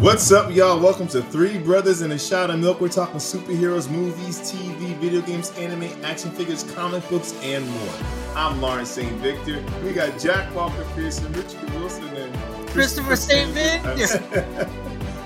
What's up, y'all? Welcome to Three Brothers and a Shot of Milk. We're talking superheroes, movies, TV, video games, anime, action figures, comic books, and more. I'm Lawrence St. Victor. We got Jack Walker Pearson, Richard Wilson, and Christopher St. Victor.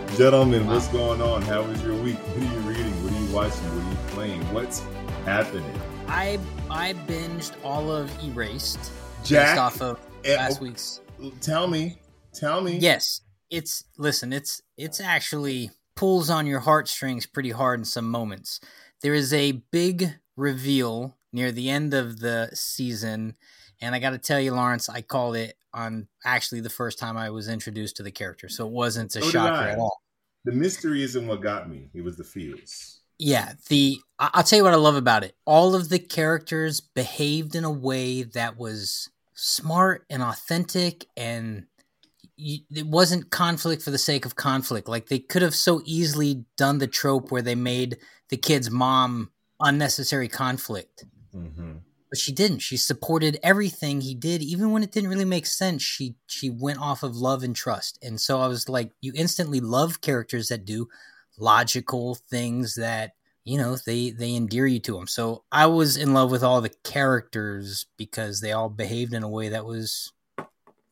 Gentlemen, what's going on? How was your week? What are you reading? What are you watching? What are you playing? What's happening? I I binged all of Erased Jack, based off of eh, last week's. Tell me, tell me. Yes, it's listen. It's it's actually pulls on your heartstrings pretty hard in some moments. There is a big reveal near the end of the season, and I got to tell you, Lawrence, I called it on actually the first time I was introduced to the character, so it wasn't a So shocker at all. The mystery isn't what got me. It was the feels. Yeah, the I'll tell you what I love about it. All of the characters behaved in a way that was smart and authentic, and it wasn't conflict for the sake of conflict. Like they could have so easily done the trope where they made the kid's mom unnecessary conflict, Mm-hmm. but she didn't. She supported everything he did, even when it didn't really make sense. She she went off of love and trust, and so I was like, you instantly love characters that do logical things that you know they they endear you to them. So I was in love with all the characters because they all behaved in a way that was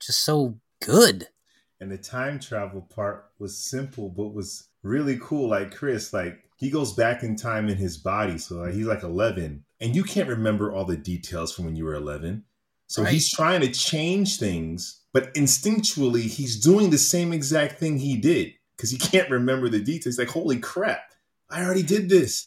just so good. And the time travel part was simple, but was really cool. Like Chris, like he goes back in time in his body. So like, he's like 11, and you can't remember all the details from when you were 11. So Right. he's trying to change things, but instinctually, he's doing the same exact thing he did because he can't remember the details. Like, holy crap, I already did this.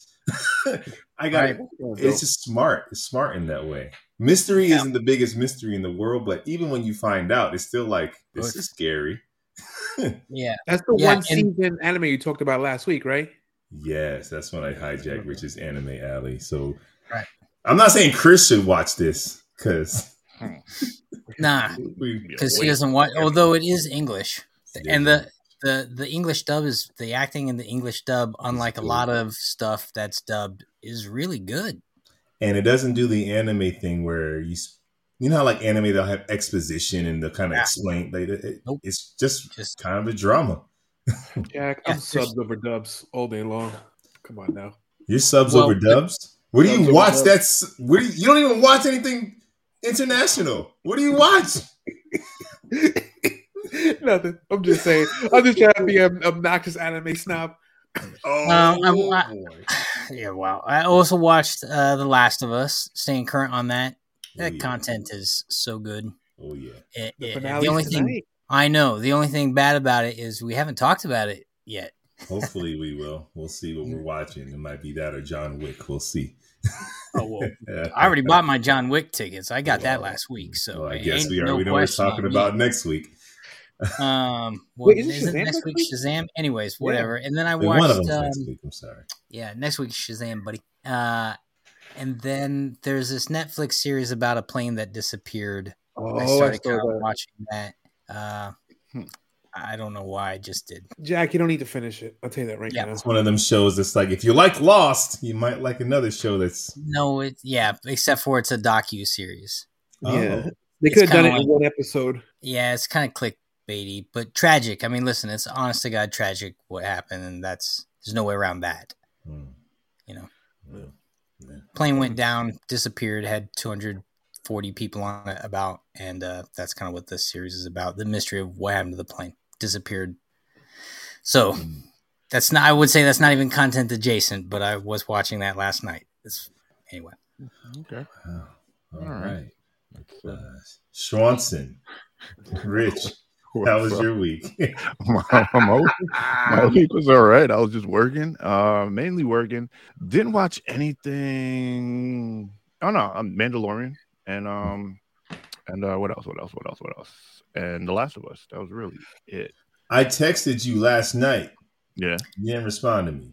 I got Right. it. It's just smart. It's smart in that way. Mystery Yeah. isn't the biggest mystery in the world, but even when you find out, it's still like this Good. is scary. Yeah, That's the Yeah, one season anime you talked about last week, right? Yes, that's when I hijacked Rich's anime alley. So Right. I'm not saying Chris should watch this because nah, because he doesn't want. Although it is English, and the the the English dub is the acting in the English dub, unlike a lot of stuff that's dubbed, is really good. and it doesn't do the anime thing where you you know how like anime they'll have exposition and they'll kind of Yeah. explain like it, it- Nope. it's just Just kind of a drama. Jack, Yeah, I'm subs over dubs all day long. Come on now. Your subs Well, over dubs. What do you watch? That's what do you, you don't even watch anything international. What do you watch? Nothing. I'm just saying. I'm just trying to be an obnoxious anime snob. Oh, Um, I'm- I- boy. Yeah. Wow. I also watched uh, The Last of Us. Staying current on that. Oh, That yeah. content is so good. Oh yeah. It- The it- the only thing. I know, the only thing bad about it is we haven't talked about it yet. Hopefully we will. We'll see what we're watching. It might be that or John Wick. We'll see. Oh well, I already bought my John Wick tickets. I got that last week, so Well, I guess we are. no we know what we're talking on me. about next week. Um, what, Wait, isn't isn't Shazam next next week week? Shazam? Anyways, Yeah. whatever. And then I One of watched, them's um, next week. I'm sorry. yeah, next week Shazam, buddy. Uh, and then there's this Netflix series about a plane that disappeared. Oh, I I started saw kind of that. watching that. Uh, Hmm. I don't know why I just did. Jack, you don't need to finish it. I'll tell you that right Yeah. now. It's one of them shows that's like if you like Lost, you might like another show that's No, it yeah, except for it's a docu series. oh, Yeah. They It's could have done it kinda in one episode. Yeah, it's kind of clickbaity, but tragic. I mean, listen, it's honest to God tragic what happened, and that's there's no way around that. Hmm. You know. Yeah. Yeah. Plane went down, disappeared, had 240 people on it about, and uh, that's kind of what this series is about: the mystery of what happened to the plane, disappeared. So Hmm. that's not. I would say that's not even content adjacent, but I was watching that last night. It's anyway. Okay. Wow. All All right. right. Uh, Schwanson, Rich, how was what's your week? my, my week- my week was all right. I was just working, uh, mainly working. Didn't watch anything. Oh no, I'm Mandalorian and um and uh, what else? What else? What else? What else? And The Last of Us. That was really it. I texted you last night. Yeah. You didn't respond to me.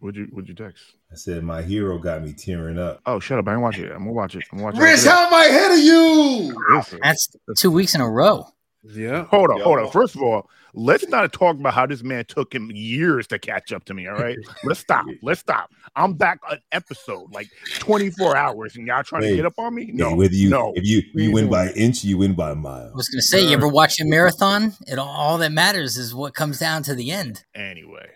Would you Would you text? I said my hero got me tearing up. Oh, shut up! I didn't watch it. I'm gonna watch it. I'm gonna watch it. Rich, how am I ahead of you? That's two weeks in a row. Yeah. Hold on, Yo. hold on. First of all, let's not talk about how this man took him years to catch up to me. All right, let's stop. Let's stop. I'm back an episode like 24 hours, and y'all trying Hey, to get up on me? No, Hey, whether you no. if you you win by it. inch, you win by a mile. I was gonna say, you ever watch a marathon? It all, all that matters is what comes down to the end. Anyway,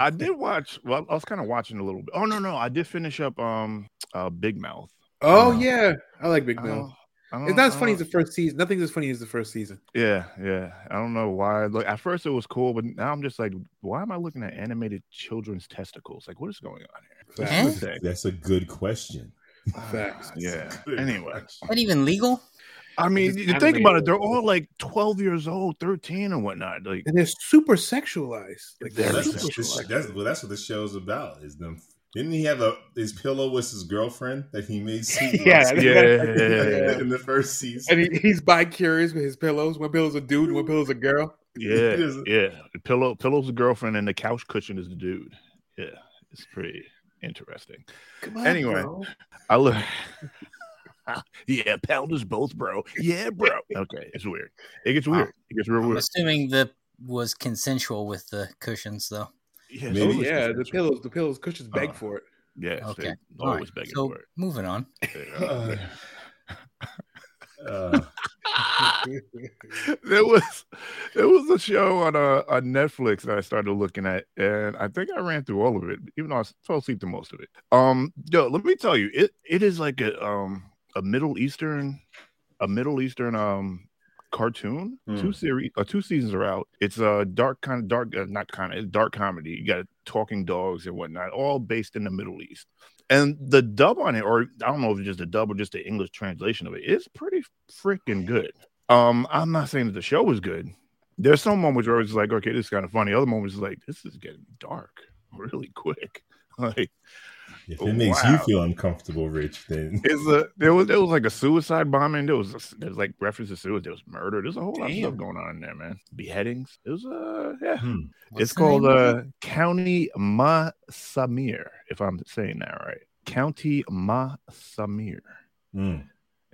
I did watch. Well, I was kind of watching a little bit. Oh no, no, I did finish up um uh Big Mouth. Oh Uh, yeah, I like Big Mouth. Don't- I don't- It's not as funny as the first season. Nothing's as funny as the first season. Yeah, yeah. I don't know why. Like at first it was cool, but now I'm just like, why am I looking at animated children's testicles? Like, what is going on here? Eh? That's the thing. That's a good question. Facts. Yeah. Anyway, question. That even legal? I mean, It's you think about it, they're all like 12 years old, 13 and whatnot. Like, And they're super sexualized. Like Very Well, super that's, what this, sexualized. that's, well, that's what the show's about. Is them? Didn't he have a his pillow was his girlfriend that he made? sweet Yeah, love to yeah, yeah. in the first season. And he, he's bi curious with his pillows. One pillow's a dude, one pillow's a girl. yeah, yeah. The pillow, pillow's a girlfriend, and the couch cushion is the dude. Yeah, it's pretty interesting. Come on, Anyway. bro. I look. yeah, pounders both, bro. Yeah, bro. Okay, it's weird. It gets weird. It gets real I'm weird. assuming that was consensual with the cushions, though. Yeah, Maybe- Oh, yeah, the pillows, the pillows, cushions beg Uh, for it. Yes, Okay, always right. begging So for it. moving on. Uh, uh, there was there was a show on uh, on Netflix that I started looking at, and I think I ran through all of it, even though I fell asleep to most of it. Um, yo, let me tell you, it it is like a um a Middle Eastern a Middle Eastern um cartoon. Hmm. Two series, uh, two seasons are out. It's a dark kind of dark, uh, not kind of dark comedy. You got talking dogs and whatnot, all based in the Middle East. And the dub on it, or I don't know if it's just a dub or just the English translation of it, it, is pretty freaking good. Um, I'm not saying that the show was good. There's some moments where it's like, okay, this is kind of funny. Other moments is like, this is getting dark really quick. Like, If it makes you feel uncomfortable, Rich, then it's a there was there was like a suicide bombing. There was there was like reference to suicide. There was murder. There's a whole lot of stuff going on in there, man. Beheadings. It was uh yeah. Hmm. It's called name of uh County Ma Samir, if I'm saying that right. County Ma Samir. Hmm.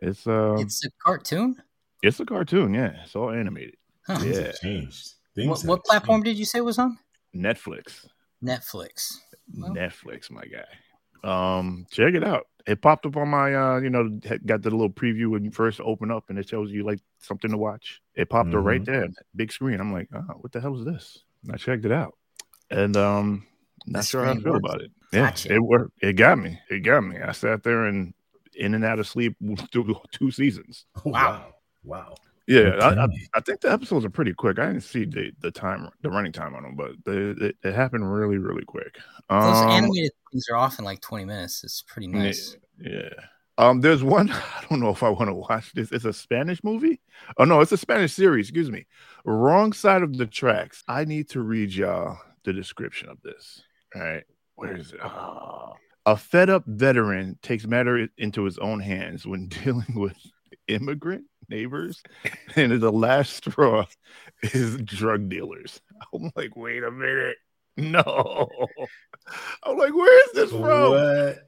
It's uh it's, It's a cartoon. It's a cartoon, yeah. It's all animated. Huh. things Yeah. have changed. Things What, have what platform changed. did you say was on? Netflix. Netflix. Well- Netflix, my guy. Um, check it out. It popped up on my uh, you know, got the little preview when you first open up and it tells you like something to watch. It popped up right Mhm. there, big screen. I'm like, oh, what the hell is this? And I checked it out. And um not The sure how to feel works. about it. Yeah, Gotcha. it worked. It got me. It got me. I sat there and in and out of sleep through two seasons. Wow. Wow. Yeah, I, I, I think the episodes are pretty quick. I didn't see the, the time, the running time on them, but they, they, it happened really, really quick. Those Um, animated things are often like 20 minutes. It's pretty nice. Yeah. Um, there's one. I don't know if I want to watch this. It's a Spanish movie. Oh no, it's a Spanish series. Excuse me. Wrong side of the tracks. I need to read y'all the description of this. All right. Where is it? Ah. A fed up veteran takes matter into his own hands when dealing with immigrant neighbors, and the last straw is drug dealers. I'm like, wait a minute. No. I'm like, where is this from? What?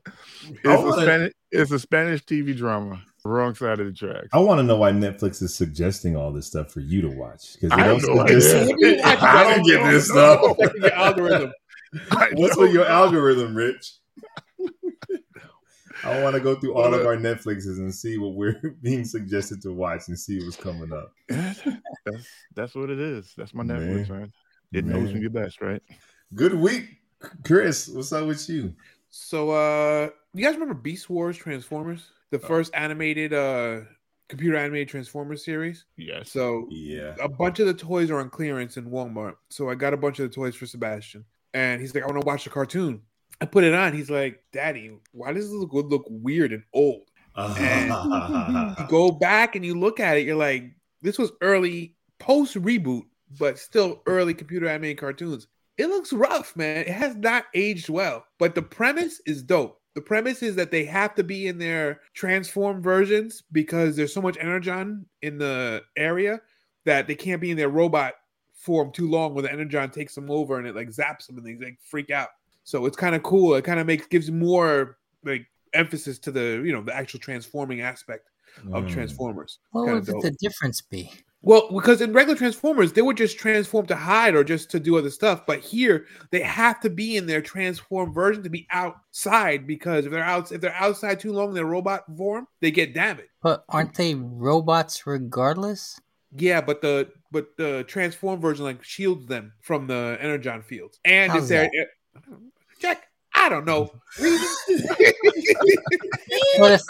It's, wanna- Spanish, it's a Spanish TV drama. Wrong side of the tracks. I want to know why Netflix is suggesting all this stuff for you to watch. Because I have no idea. I didn't get this stuff. Affecting your algorithm. What's with your algorithm, Rich? I want to go through all of our Netflixes and see what we're being suggested to watch and see what's coming up. that's that's what it is. That's my Netflix, man. It knows Man. when you're best, right? Good week, Chris. What's up with you? So, uh, you guys remember Beast Wars Transformers, the first animated, uh, computer animated Transformers series? Yes. So, Yeah. a bunch of the toys are on clearance in Walmart. So I got a bunch of the toys for Sebastian. And he's like, I want to watch the cartoon. I put it on. He's like, Daddy, why does this look, look weird and old? And You go back and you look at it, you're like, this was early post reboot, but still early computer animated cartoons. It looks rough, man. It has not aged well, but the premise is dope. The premise is that they have to be in their transform versions because there's so much energon in the area that they can't be in their robot form too long when the energon takes them over and it like zaps them and they like freak out. So it's kind of cool. It kind of makes gives more like emphasis to the you know the actual transforming aspect of Mm. Transformers. What would the difference be? Well, because in regular Transformers, they would just transform to hide or just to do other stuff. But here, they have to be in their transformed version to be outside because if they're out, if they're outside too long in their robot form, they get damaged. But aren't they robots regardless? Yeah, but the but the transform version like shields them from the energon fields. And How's if they're Jack, I don't know. Just,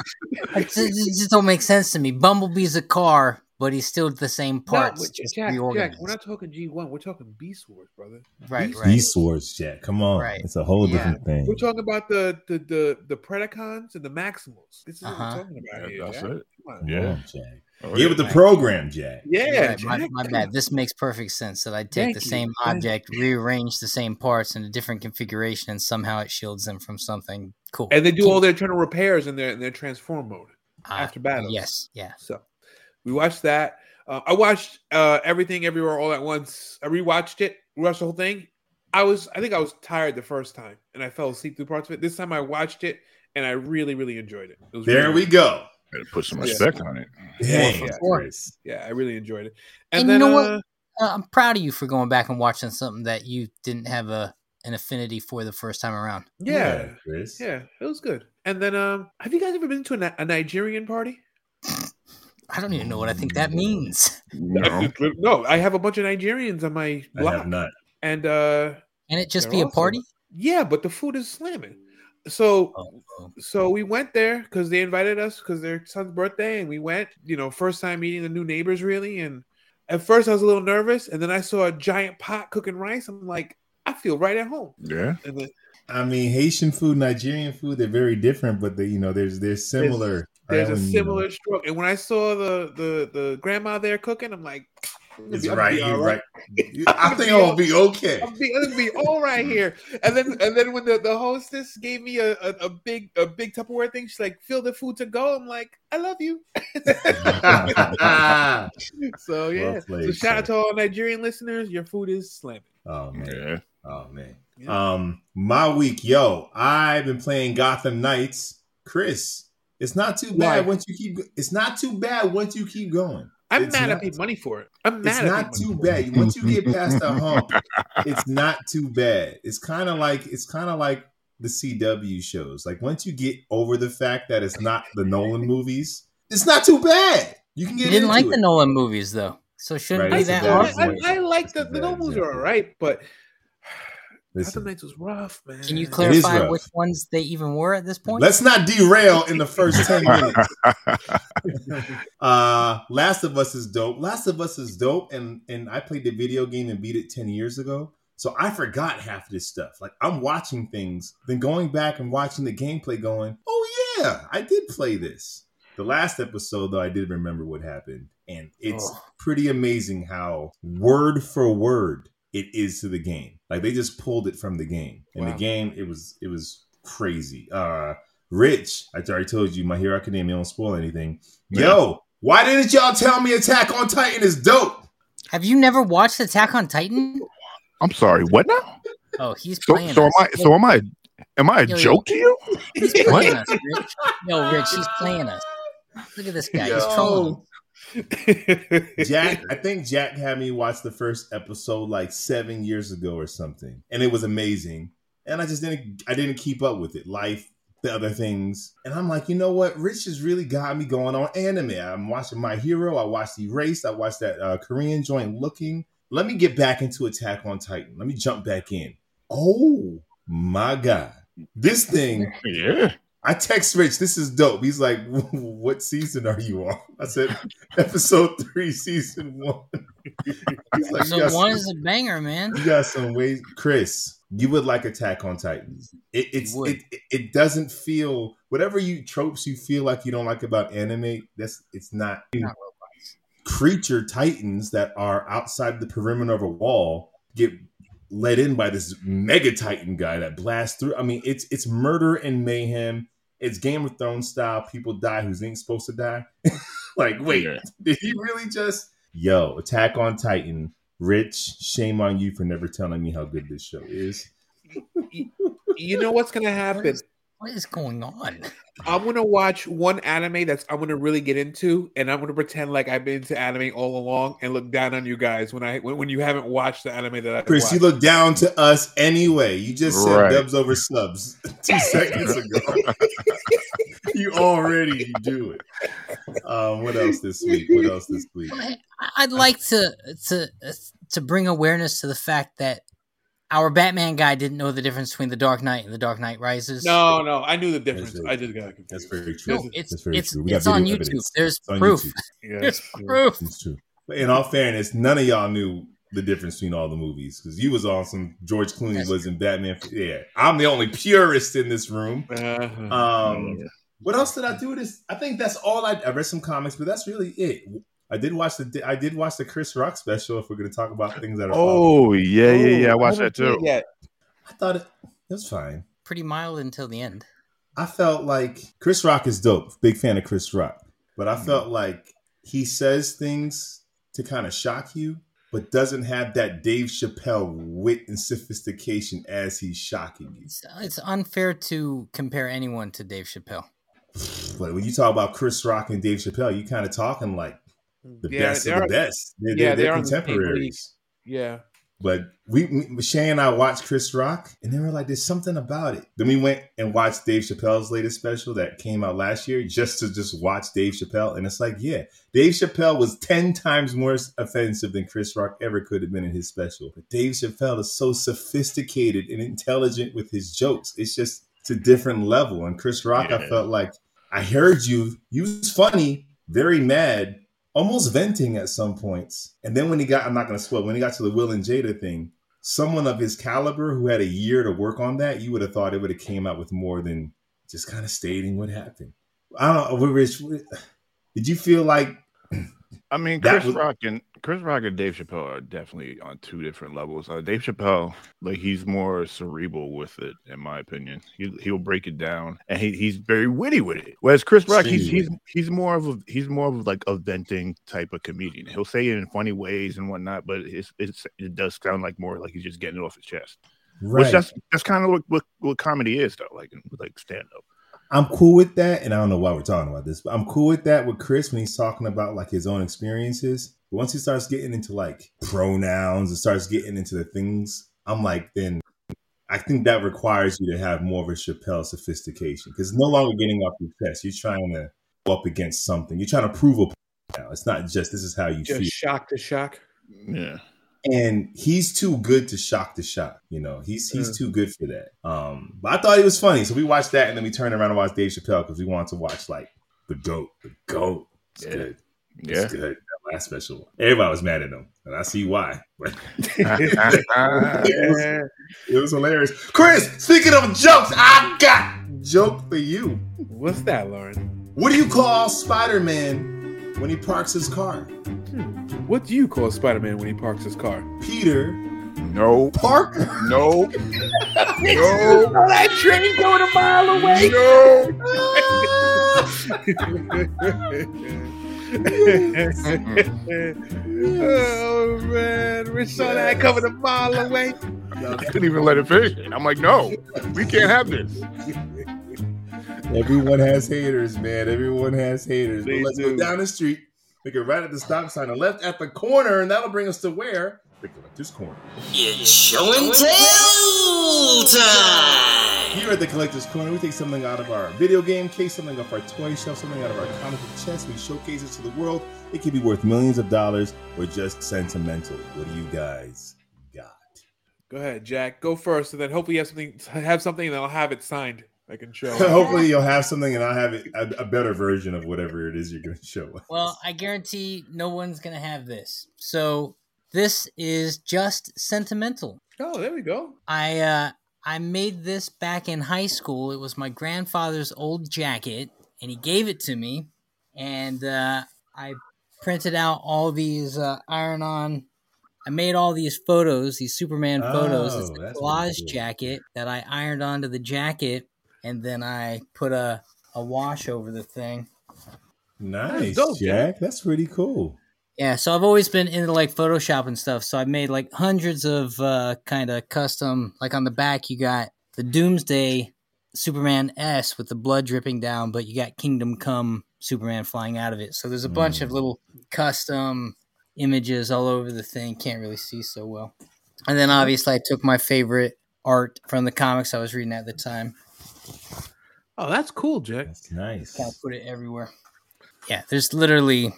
it just don't make sense to me. Bumblebee's a car, but he's still the same No, parts, but just Jack, Jack, we're not talking G one. We're talking Beast Wars, brother. right, Beast- right. Beast Wars, Jack. Come on. Right. It's a whole Yeah. different thing. We're talking about the the the, the Predacons and the Maximals. This is what Uh-huh. we're talking about Yeah, here. that's Jack. it. Come on. Yeah. Come on, Jack. Oh, Get with the program, Jack. Yeah, Right, my, Jack. my bad. This makes perfect sense that I take Thank the you. same Thank object, rearrange the same parts in a different configuration, and somehow it shields them from something cool. And they do all their internal repairs in their in their transform mode Ah, after battle. Yes, yeah. So we watched that. Uh, I watched uh, everything everywhere all at once. I rewatched it, watched the whole thing. I was, I think I was tired the first time, and I fell asleep through parts of it. This time I watched it, and I really, really enjoyed it. it was There really we go. Better put some Yeah. respect on it. Dang, Yeah. Chris. Yeah, I really enjoyed it. And And, you know what? uh, Uh, I'm proud of you for going back and watching something that you didn't have a an affinity for the first time around. yeah, Chris. yeah, it was good. And then, um, have you guys ever been to a, a Nigerian party? I don't even know what I think that means. No. no, I have a bunch of Nigerians on my I block, have not. and uh, Can it just be a awesome. party? yeah, but the food is slamming. So oh. so we went there because they invited us because their son's birthday, and we went. You know, first time meeting the new neighbors, really. And at first, I was a little nervous, and then I saw a giant pot cooking rice. I'm like, I feel right at home. Yeah. And then I mean, Haitian food, Nigerian food, they're very different, but they, you know, there's there's similar. there's a right? You similar know, stroke. And when I saw the the the grandma there cooking, I'm like, I'm It's I'm right. You're right. right. I think I'll be okay. I'm be, I'm gonna be all right here. And then and then when the, the hostess gave me a, a, a big a big Tupperware thing, she's like, "Fill the food to go." I'm like, "I love you." so yeah. Well played, so shout out to all Nigerian listeners. Your food is slamming. oh man. Yeah. Oh man. Yeah. Um, my week, yo, I've been playing Gotham Knights. Chris, it's not too Why? bad once you keep. It's not too bad once you keep going. I'm It's mad not- I paid money for it. I'm It's mad. I not too for it. bad. Once you get past the hump, it's not too bad. It's kind of like it's kind of like the CW shows. Like once you get over the fact that it's not the Nolan movies, it's not too bad. You can get You didn't into like it. the Nolan movies though, so shouldn't Right, be that bad hard. point. I, I like That's the a the bad novels are all right, but Listen, Gotham Knights was rough, man. Can you clarify which ones they even were at this point? Let's not derail in the first 10 minutes. uh Last of Us is dope. Last of Us is dope and and I played the video game and beat it 10 years ago. So I forgot half of this stuff. Like I'm watching things, then going back and watching the gameplay going, "Oh yeah, I did play this." The last episode though, I did remember what happened and it's Oh. pretty amazing how word for word it is to the game. Like they just pulled it from the game. And Wow. the game, it was it was crazy. Uh Rich, I already told you, My Hero Academia don't spoil anything. Yo, why didn't y'all tell me Attack on Titan is dope? Have you never watched Attack on Titan? I'm sorry. What now? Oh, he's So, playing. so am. I? So am I? Am I a Yo, yo. joke to you? He's playing us, Rich. Yo, Rich, he's playing us. Look at this guy. He's trolling. Jack, I think Jack had me watch the first episode like seven years ago or something, and it was amazing. And I just didn't, I didn't keep up with it. Life, the other things, and I'm like, you know what? Rich has really got me going on anime. I'm watching My Hero. I watched Erased. I watched that uh, Korean joint, Looking. Let me get back into Attack on Titan. Let me jump back in. Oh my god, this thing Yeah. I text Rich, this is dope. He's like, what season are you on? I said, episode three, season one. He's like, So one some- is a banger, man. you got some ways. Chris, you would like Attack on Titans. It, it's it, it, doesn't feel whatever you tropes you feel like you don't like about anime. That's it's not Not creature titans that are outside the perimeter of a wall get let in by this mega titan guy that blasts through. I mean, it's it's murder and mayhem. It's Game of Thrones style. People die who ain't supposed to die. like, wait, Yeah. did he really just yo Attack on Titan? Rich, shame on you for never telling me how good this show is. you know what's gonna happen? What is going on? I'm gonna watch one anime that's I'm gonna really get into, and I'm gonna pretend like I've been into anime all along and look down on you guys when I when, when you haven't watched the anime that I Chris, you look down to us anyway. You just said Right. dubs over subs two seconds ago. you already do it. Um, what else this week? What else this week? I'd like to to to bring awareness to the fact that our Batman guy didn't know the difference between the Dark Knight and the Dark Knight Rises. No, no, I knew the difference. I just got confused. That's very true. No, it's very it's true. It's on YouTube. evidence. There's It's proof. YouTube. Yes. There's proof. It's true. But in all fairness, none of y'all knew the difference between all the movies because you was awesome. George Clooney That's was in Batman. Yeah, I'm the only purist in this room. Uh-huh. Um, what else did I do? This I think that's all I, I read some comics, but that's really it. I did watch the I did watch the Chris Rock special. If we're going to talk about things that are, Oh yeah, yeah, yeah. I watched haven't that too. it yet. I thought it, it was fine. Pretty mild until the end. I felt like Chris Rock is dope. Big fan of Chris Rock. But I mm. felt like he says things to kind of shock you, but doesn't have that Dave Chappelle wit and sophistication as he's shocking you. It's, it's unfair to compare anyone to Dave Chappelle. But when you talk about Chris Rock and Dave Chappelle, you kind of talking like the Yeah, best they of the are- best. They're, yeah, they're, they they're are on the contemporaries. Yeah. But we, we Shay and I watched Chris Rock, and they were like, "There's something about it." Then we went and watched Dave Chappelle's latest special that came out last year, just to just watch Dave Chappelle, and it's like, yeah, Dave Chappelle was ten times more offensive than Chris Rock ever could have been in his special. But Dave Chappelle is so sophisticated and intelligent with his jokes. It's just it's a different level. And Chris Rock, I felt like I heard you. You was funny, very mad, almost venting at some points. And then when he got, I'm not going to spoil, when he got to the Will and Jada thing, someone of his caliber who had a year to work on that, you would have thought it would have came out with more than just kind of stating what happened. I don't know, Rich. Did you feel like I mean, Chris was- Rock and Chris Rock and Dave Chappelle are definitely on two different levels. Uh, Dave Chappelle, like he's more cerebral with it, in my opinion. He he'll break it down, and he, he's very witty with it. Whereas Chris Rock, he's he's he's more of a he's more of like a venting type of comedian. He'll say it in funny ways and whatnot, but it's, it's it does sound like more like he's just getting it off his chest. Which that's that's kind of what, what what comedy is, though. Like like stand up. I'm cool with that, and I don't know why we're talking about this, but I'm cool with that with Chris when he's talking about like his own experiences. But once he starts getting into like pronouns and starts getting into the things, I'm like, then I think that requires you to have more of a Chappelle sophistication because no longer getting off your chest. You're trying to go up against something. You're trying to prove a point now. It's not just this is how you Just feel. shock to shock. Yeah. And he's too good to shock the shock. You know, he's he's Mm. too good for that. Um, but I thought he was funny, so we watched that, and then we turned around and watched Dave Chappelle because we wanted to watch like the goat, the goat. It's Yeah. good. Yeah. It's good. That last special, everybody was mad at him, and I see why. It, was, it was hilarious. Chris, speaking of jokes, I got joke for you. What's that, Lauren? What do you call Spider Man when he parks his car? Hmm. What do you call Spider Man when he parks his car? Peter no. Parker. No. No. Oh, that train going a mile away. No. oh man, Rich saw that coming a mile away. I couldn't even let it finish. I'm like, no, we can't have this. Everyone has haters, man. Everyone has haters. They but let's do. go down the street, make it right at the stop sign, and left at the corner, and that'll bring us to where? The collector's corner. It's show and tell time! Here at the collector's corner, we take something out of our video game case, something off our toy shelf, something out of our comic book chest. We showcase it to the world. It could be worth millions of dollars or just sentimental. What do you guys got? Go ahead, Jack. Go first, and then hopefully you have something. Have something, and I'll have it signed. I can show. Hopefully, you'll have something, and I'll have a, a better version of whatever it is you're going to show us. Well, I guarantee no one's gonna have this. So this is just sentimental. oh, there we go. I uh I made this back in high school. It was my grandfather's old jacket, and he gave it to me. And uh, I printed out all these uh, iron-on. I made all these photos, these Superman photos. It's Oh, a that's collage cool. jacket that I ironed onto the jacket, and then I put a a wash over the thing. Nice, dope, Jack. That's pretty cool. Yeah, so I've always been into like Photoshop and stuff. So I made like hundreds of uh, kind of custom. Like on the back, you got the Doomsday Superman S with the blood dripping down, but you got Kingdom Come Superman flying out of it. So there's a bunch of Mm. little custom images all over the thing. Can't really see so well. And then obviously I took my favorite art from the comics I was reading at the time. Oh, that's cool, Jack. That's nice. Kind of put it everywhere. Yeah, there's literally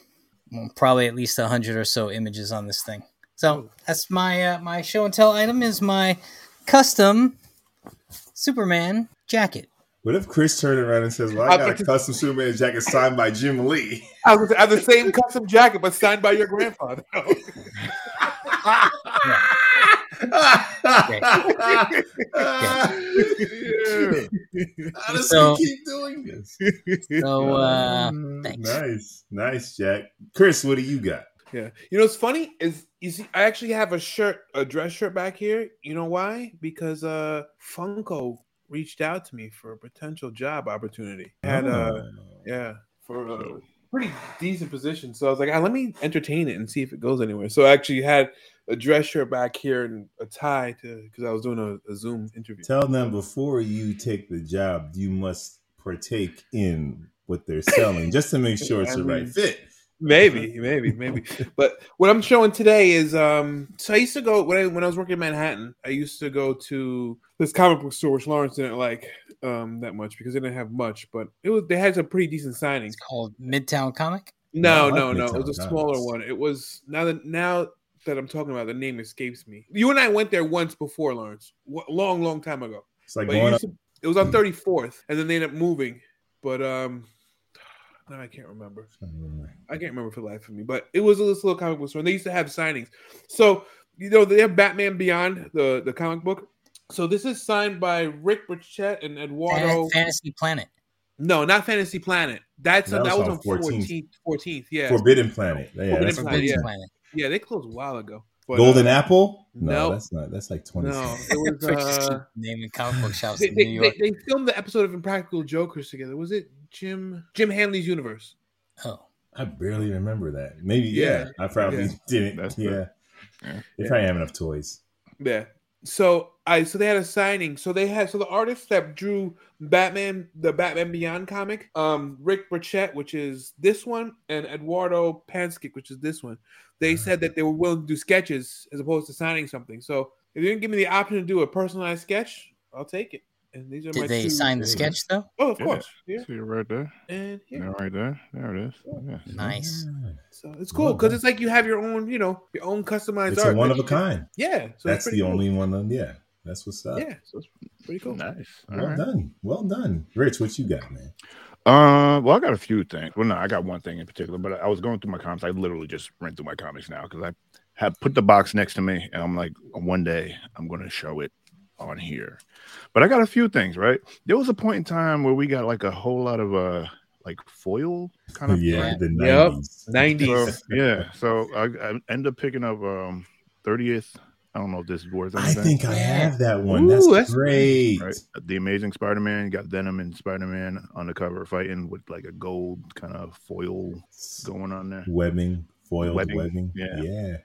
well, probably at least a hundred or so images on this thing. So that's my uh, my show and tell item is my custom Superman jacket. What if Chris turned around and says, "Well, I got a custom Superman jacket signed by Jim Lee"? I was I have the same custom jacket, but signed by your grandfather. How does So- he keep doing this? So uh, Mm, thanks. nice, nice, Jack. Chris, what do you got? Yeah. You know what's funny is you see I actually have a shirt, a dress shirt back here. You know why? Because uh Funko reached out to me for a potential job opportunity. And uh Oh. yeah, for a pretty decent position. So I was like, ah, let me entertain it and see if it goes anywhere. So I actually had a dress shirt back here and a tie to because I was doing a, a Zoom interview. Tell them before you take the job, you must partake in what they're selling just to make sure it's I the right fit. Maybe, maybe, maybe. But what I'm showing today is um so I used to go when I when I was working in Manhattan, I used to go to this comic book store which Lawrence didn't like um that much because they didn't have much, but it was they had some pretty decent signings. it's called Midtown Comic. No, No, I no, like no. It was a smaller Comics. one. It was now that now that I'm talking about the name escapes me. You and I went there once before, Lawrence. Long, long time ago. It's like But going to- it was on 34th, and then they ended up moving. But um, no, I can't remember. I can't remember for the life of me, but it was a this little comic book store, and they used to have signings. So you know they have Batman Beyond the the comic book. So this is signed by Rick Burchett and Eduardo. Fantasy Planet. No, not Fantasy Planet. That's That that, was was, on on 14th. 14th. 14th, yeah, Forbidden Planet. Yeah, Forbidden that's Planet, Forbidden yeah. Planet. yeah. They closed a while ago. But, Golden uh, Apple? No, no. that's not. That's like twenty. No, it was. Just keep Uh, naming comic book shops they, in New they, York. they filmed the episode of Impractical Jokers together. Was it Jim Jim Hanley's Universe? oh, I barely remember that. Maybe yeah. Yeah. I probably Yeah. didn't. That's yeah. good. Yeah. They Yeah. probably have enough toys. Yeah. So I so they had a signing. So they had so the artist that drew Batman, the Batman Beyond comic, um, Rick Burchett, which is this one, and Eduardo Panskic, which is this one. They said that they were willing to do sketches as opposed to signing something. So if you didn't give me the option to do a personalized sketch, I'll take it. And these are my did they two- sign the yeah. sketch though? Oh, of Yeah. course. Yeah. See it right there. And here. Yeah, right there. There it is. Yeah. Nice. So it's cool because it's like you have your own, you know, your own customized It's art. a one of a kind. Yeah. So That's the cool. only one. Of, yeah, that's what's up. Yeah. So it's pretty cool. Nice. All Well right. done. Well done, Rich. What you got, man? Uh, well, I got a few things. Well, no, I got one thing in particular, but I was going through my comics. I literally just ran through my comics now because I have put the box next to me, and I'm like, one day I'm going to show it on here. But I got a few things. Right, there was a point in time where we got like a whole lot of uh, like foil kind of yeah, right. the Yep. nineties. So, yeah, so I, I ended up picking up um 30th. I don't know if this is worth I think I have that one. Ooh, that's, that's great. right? The Amazing Spider-Man got Venom and Spider-Man on the cover fighting with like a gold kind of foil going on there. Webbing, foil Webbing, webbing. yeah. yeah.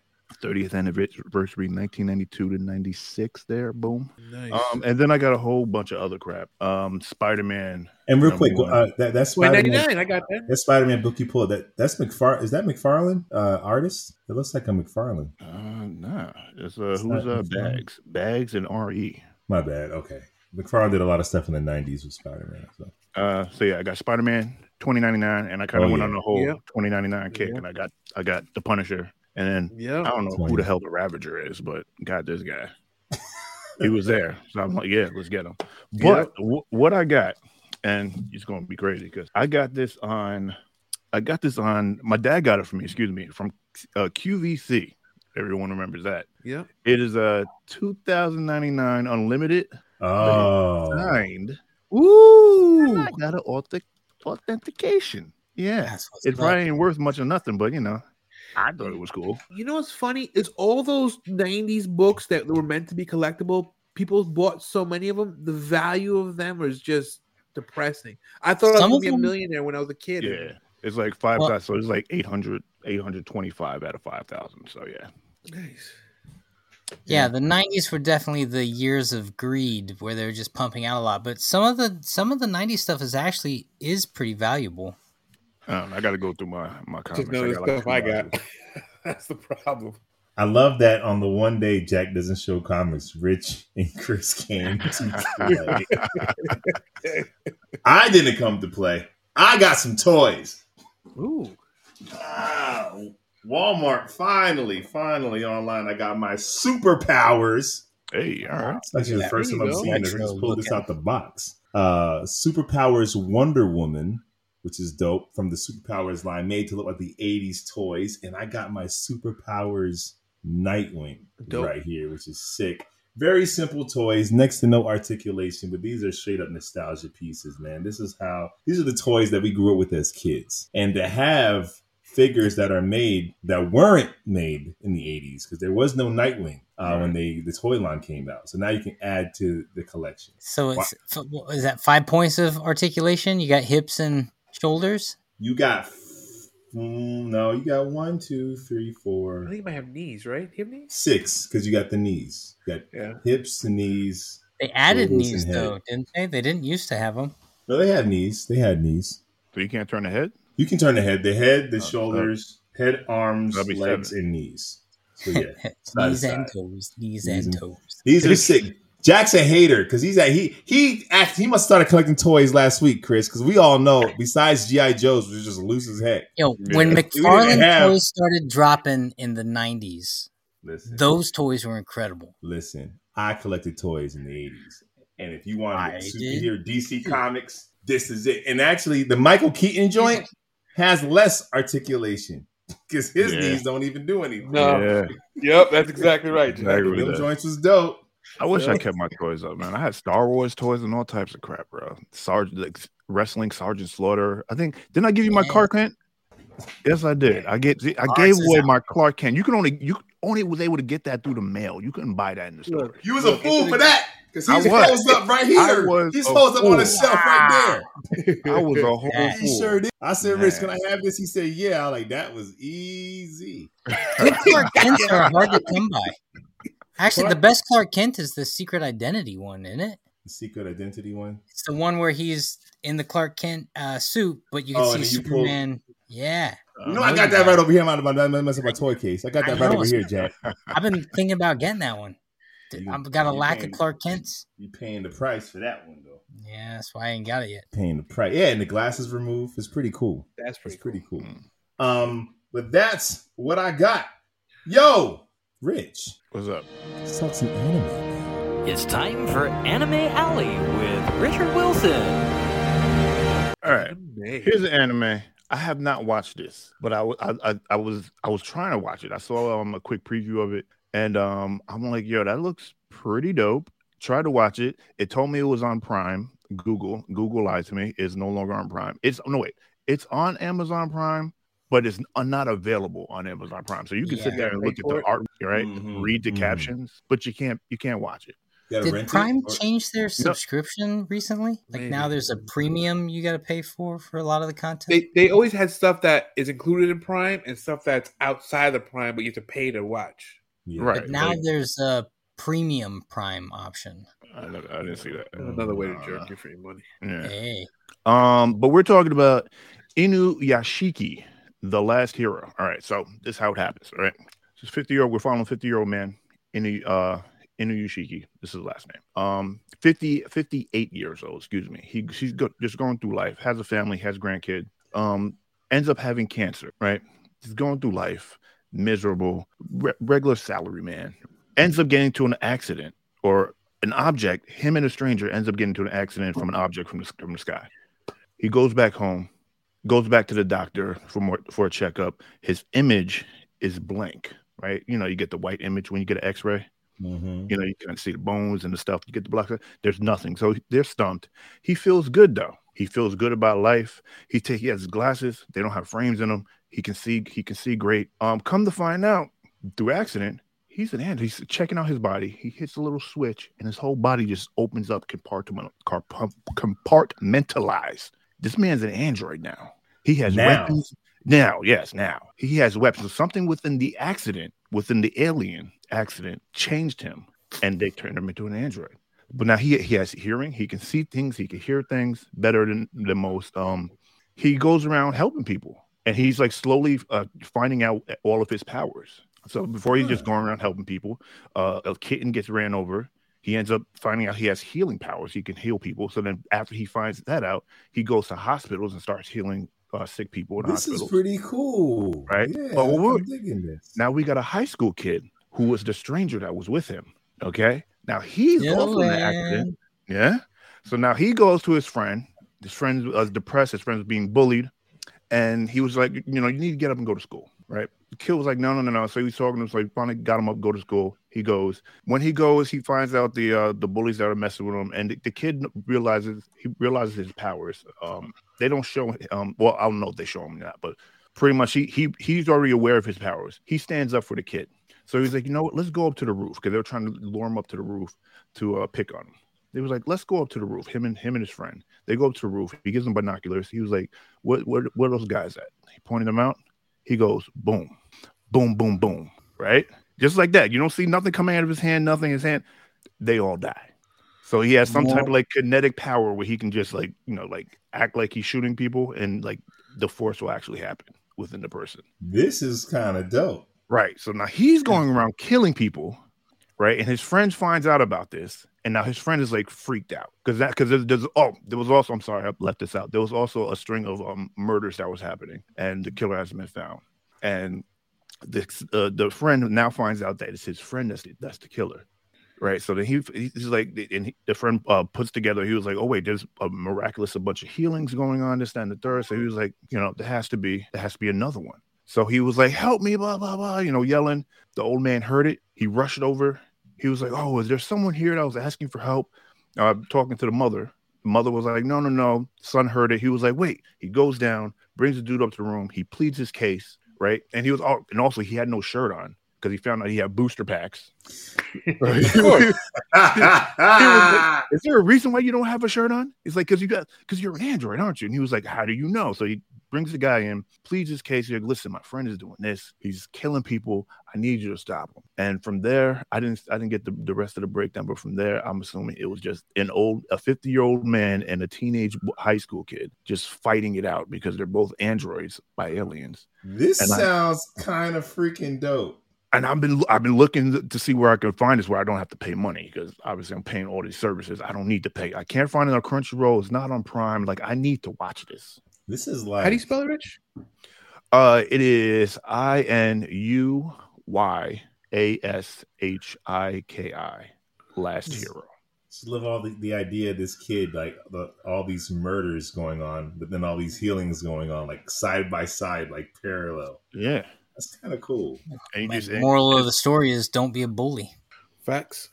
30th anniversary 1992 to 96 there boom Nice. um and then i got a whole bunch of other crap um spider-man And real quick, one. uh, that that's Wait, Spider-Man. I got that. That Spider-Man book you pulled. That that's McFar. Is that McFarlane uh, artist? It looks like a McFarlane. uh nah it's uh It's who's uh it's not. bags bags and re My bad. Okay, McFarlane did a lot of stuff in the '90s with Spider-Man. So. uh so yeah i got spider-man 2099 and i kind of Oh, went yeah. on the whole Yeah. 2099 kick Yeah. and i got i got the punisher and then yeah, i don't know who the hell the ravager is but got this guy he was there. So I'm like, yeah, let's get him. But wh- what I got, and it's going to be crazy because I got this on, I got this on, my dad got it for me, excuse me, from uh, QVC. Everyone remembers that. Yeah. It is a 2099 unlimited Oh, signed. Ooh. I got an authentic, authentication. Yeah. It probably ain't worth much or nothing, but you know, I thought it was cool. You know what's funny is all those 90s books that were meant to be collectible, people bought so many of them. The value of them was just depressing. I thought I was going to be a millionaire when I was a kid. Yeah. It's like five Well- so it's like 800, 825 out of 5,000. So yeah. Nice. Yeah, the '90s were definitely the years of greed, where they were just pumping out a lot. But some of the some of the '90s stuff is actually is pretty valuable. Um, I got to go through my my comics. Just know the got like I got. That's the problem. I love that on the one day Jack doesn't show comics, Rich and Chris came to play. I didn't come to play. I got some toys. Ooh. Ah, Walmart finally, finally online. I got my superpowers. Hey, all right. It's actually the first there time I'm go. seeing this. I Retro just pulled this out the box. Uh, superpowers Wonder Woman, which is dope from the superpowers line, made to look like the '80s toys. And I got my superpowers Nightwing Dope. right here, which is sick. Very simple toys, next to no articulation, but these are straight up nostalgia pieces, man. This is how these are the toys that we grew up with as kids. And to have figures that are made that weren't made in the 80s because there was no Nightwing uh, when they the toy line came out. So now you can add to the collection. So it's f- is that five points of articulation? You got hips and shoulders. You got mm, no, you got one, two, three, four. I think you might have knees, right? You have knees? six because you got the knees. You got Yeah. hips, and knees. They added knees though, didn't they? They didn't used to have them. No, they had knees. They had knees. So you can't turn the head. You can turn the head, the head, the Oh, shoulders, head, arms, legs, seven. and knees. So yeah, knees and toes. Knees Knees and and- toes. These are sick. Jack's a hater because he's at he he act, he must started collecting toys last week, Chris. Because we all know, besides GI Joes, which is just loose as heck. Yo, Yeah. when We McFarlane have- toys started dropping in the '90s, those toys were incredible. listen. I collected toys in the eighties, and if you want I superhero DC hmm. comics, this is it. And actually, the Michael Keaton joint has less articulation because his Yeah. knees don't even do anything. No. Yeah, Yep, that's exactly right. Exactly. Them joints was dope. I wish I kept my toys up, man. I had Star Wars toys and all types of crap, bro. Sergeant like wrestling, Sergeant Slaughter. I think didn't I give you my Yeah. Clark Kent? Yes, I did. I get I Ours gave away out. my Clark Kent. You can only you only was able to get that through the mail. You couldn't buy that in the store. Look, You was a fool for that because I he's was. holds up right here. was He's a holds up on the shelf right there. I was a whole Yeah. He fool. sure did. I said, Rich, can I have this? He said, Yeah. I like that was easy. Good Clark Kents are hard to come by. Actually, the best Clark Kent is the Secret Identity one, isn't it? The secret identity one. It's the one where he's in the Clark Kent uh, suit, but you can Oh, see and then pull- Superman. Yeah, You know, I got that right over here. I'm out of my mess of my toy case. I got I that right know. over here, Jack. I've been thinking about getting that one. You- I've got a lack paying- of Clark Kents. You're paying the price for that one though. Yeah, that's why I ain't got it yet. Paying the price. Yeah, and the glasses removed. It's pretty cool. That's pretty It's pretty cool. cool. Mm. Um, but that's what I got. Yo, Rich, What's up? let's talk some anime. It's time for Anime Alley with Richard Wilson. All right. Hey. Here's an anime. I have not watched this, but I, I, I, I was I was trying to watch it. I saw um, a quick preview of it, and um, I'm like, yo, that looks pretty dope. Tried to watch it. It told me it was on Prime. Google Google lied to me. It's no longer on Prime. It's no wait. It's on Amazon Prime, but it's not available on Amazon Prime. So you can sit there and look at the art, right? Mhm, Read the mhm. captions, but you can't you can't watch it. Did rent it, Prime or- change their subscription recently? Like now there's a premium you got to pay for for a lot of the content. They they always had stuff that is included in Prime and stuff that's outside the Prime, but you have to pay to watch. Yeah. Right. but now like- there's a premium Prime option. I, never- I didn't see that. Another way to Uh, jerk you for your money. Yeah. Hey, Um, but we're talking about Inuyashiki, the last hero. All right, so this is how it happens. All right, this is 50 year old, we're following 50 year old man, Inu, uh, Inuyashiki. This is the last name. Um, 50, 58 years old. Excuse me. He she's go, just going through life, has a family, has grandkid. Um, ends up having cancer. Right, he's going through life, miserable, re- regular salary man. Ends up getting to an accident or an object. Him and a stranger ends up getting to an accident from an object from the from the sky. He goes back home, goes back to the doctor for more for a checkup. His image is blank, right? You know, you get the white image when you get an X-ray. Mhm. You know, you can see the bones and the stuff. You get the black. There's nothing. So they're stumped. He feels good though. He feels good about life. He take he has his glasses. They don't have frames in them. He can see. He can see great. Um, come to find out through accident, he's an android. He's checking out his body. He hits a little switch, and his whole body just opens up, compartment, compartment, compartmentalized. This man's an android now. He has Now. weapons. Now, yes, now he has weapons. Something within the accident, within the alien, accident changed him, and they turned him into an android. But now he he has hearing, he can see things, he can hear things better than the most. Um, he goes around helping people, and he's like slowly uh, finding out all of his powers. So before he's just going around helping people, uh, a kitten gets ran over. He ends up finding out he has healing powers. He can heal people. So then after he finds that out, he goes to hospitals and starts healing uh, sick people in This hospitals. is pretty cool. Right? Yeah, Oh, I'm digging this. Now we got a high school kid who was the stranger that was with him. Okay. Now he's also in the accident. Yeah. So now he goes to his friend. His friend was depressed. His friend was being bullied. And he was like, you know, you need to get up and go to school. Right. The kid was like, no, no, no, no. So he's talking to him. So he finally got him up, go to school. He goes. When he goes, he finds out the uh, the bullies that are messing with him. And the, the kid realizes he realizes his powers. Um, they don't show um well, I don't know if they show him that, but pretty much he he he's already aware of his powers. He stands up for the kid. So he's like, you know what, let's go up to the roof because they're trying to lure him up to the roof to uh, pick on him. He was like, let's go up to the roof. Him and him and his friend. They go up to the roof. He gives them binoculars. He was like, what what where are those guys at? He pointed them out. He goes, boom, boom, boom, boom. Right? Just like that. You don't see nothing coming out of his hand, nothing in his hand. They all die. So he has some type of like kinetic power where he can just like, you know, like act like he's shooting people and like the force will actually happen within the person. This is kind of dope. Right. So now he's going around killing people, right? And his friend finds out about this, and now his friend is like freaked out because that because there's, there's oh there was also I'm sorry I left this out. There was also a string of um, murders that was happening, and the killer hasn't been found. And the uh, the friend now finds out that it's his friend that's the, that's the killer. Right, so then he he's like, and he, the friend uh, puts together. He was like, "Oh wait, there's a miraculous, a bunch of healings going on, this, that, and the third. So he was like, "You know, there has to be, there has to be another one." So he was like, "Help me!" Blah blah blah. You know, yelling. The old man heard it. He rushed over. He was like, "Oh, is there someone here that was asking for help?" Uh, talking to the mother. The mother was like, "No, no, no." Son heard it. He was like, "Wait." He goes down, brings the dude up to the room. He pleads his case, right? And he was all, and also he had no shirt on because he found out he had booster packs. Right? Like, Is there a reason why you don't have a shirt on? He's like, because you got because you're an android, aren't you? And he was like, How do you know? So he brings the guy in, pleads his case. He's like, Listen, my friend is doing this. He's killing people. I need you to stop him. And from there, I didn't I didn't get the, the rest of the breakdown, but from there, I'm assuming it was just an old a 50 year old man and a teenage high school kid just fighting it out because they're both androids by aliens. This And sounds kind of freaking dope. and I've been I've been looking to see where I can find this where I don't have to pay money because obviously I'm paying all these services. I don't need to pay. I can't find it on Crunchyroll. It's not on Prime. Like I need to watch this. This is like How do you spell it, Rich? Uh, it is I N U Y A S H I K I. Last hero. Just love all the, the idea of this kid, like the, all these murders going on, but then all these healings going on, like side by side, like parallel. Yeah, That's kind of cool. and you My just moral of the story is don't be a bully. Facts.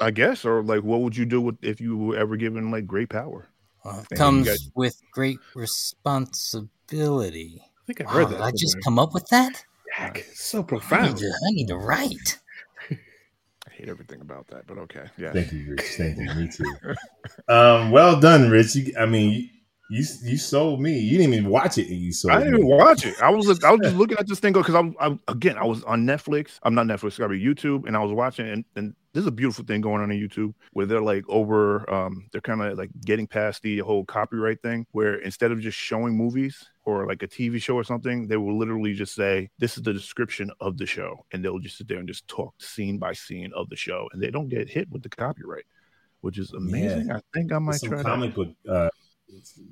I guess or like what would you do with if you were ever given like great power? Uh, Man, comes guys- with great responsibility. I think I Wow, heard did that. I just come up with that? Heck, so I need, profound. to, I need to write. I hate everything about that, but okay. Yeah. Thank you, Rich. Thank you. Me too. Um, well done, Rich. You, I mean, you you sold me. You didn't even watch it, and you sold I didn't me. even watch it. I was I was just looking at this thing because I'm, I'm again I was on Netflix. I'm not Netflix, I sorry, YouTube, and I was watching and, and there's a beautiful thing going on on YouTube where they're like over um they're kind of like getting past the whole copyright thing where instead of just showing movies or like a TV show or something, they will literally just say this is the description of the show and they'll just sit there and just talk scene by scene of the show and they don't get hit with the copyright, which is amazing. I think I might Some try comic book uh,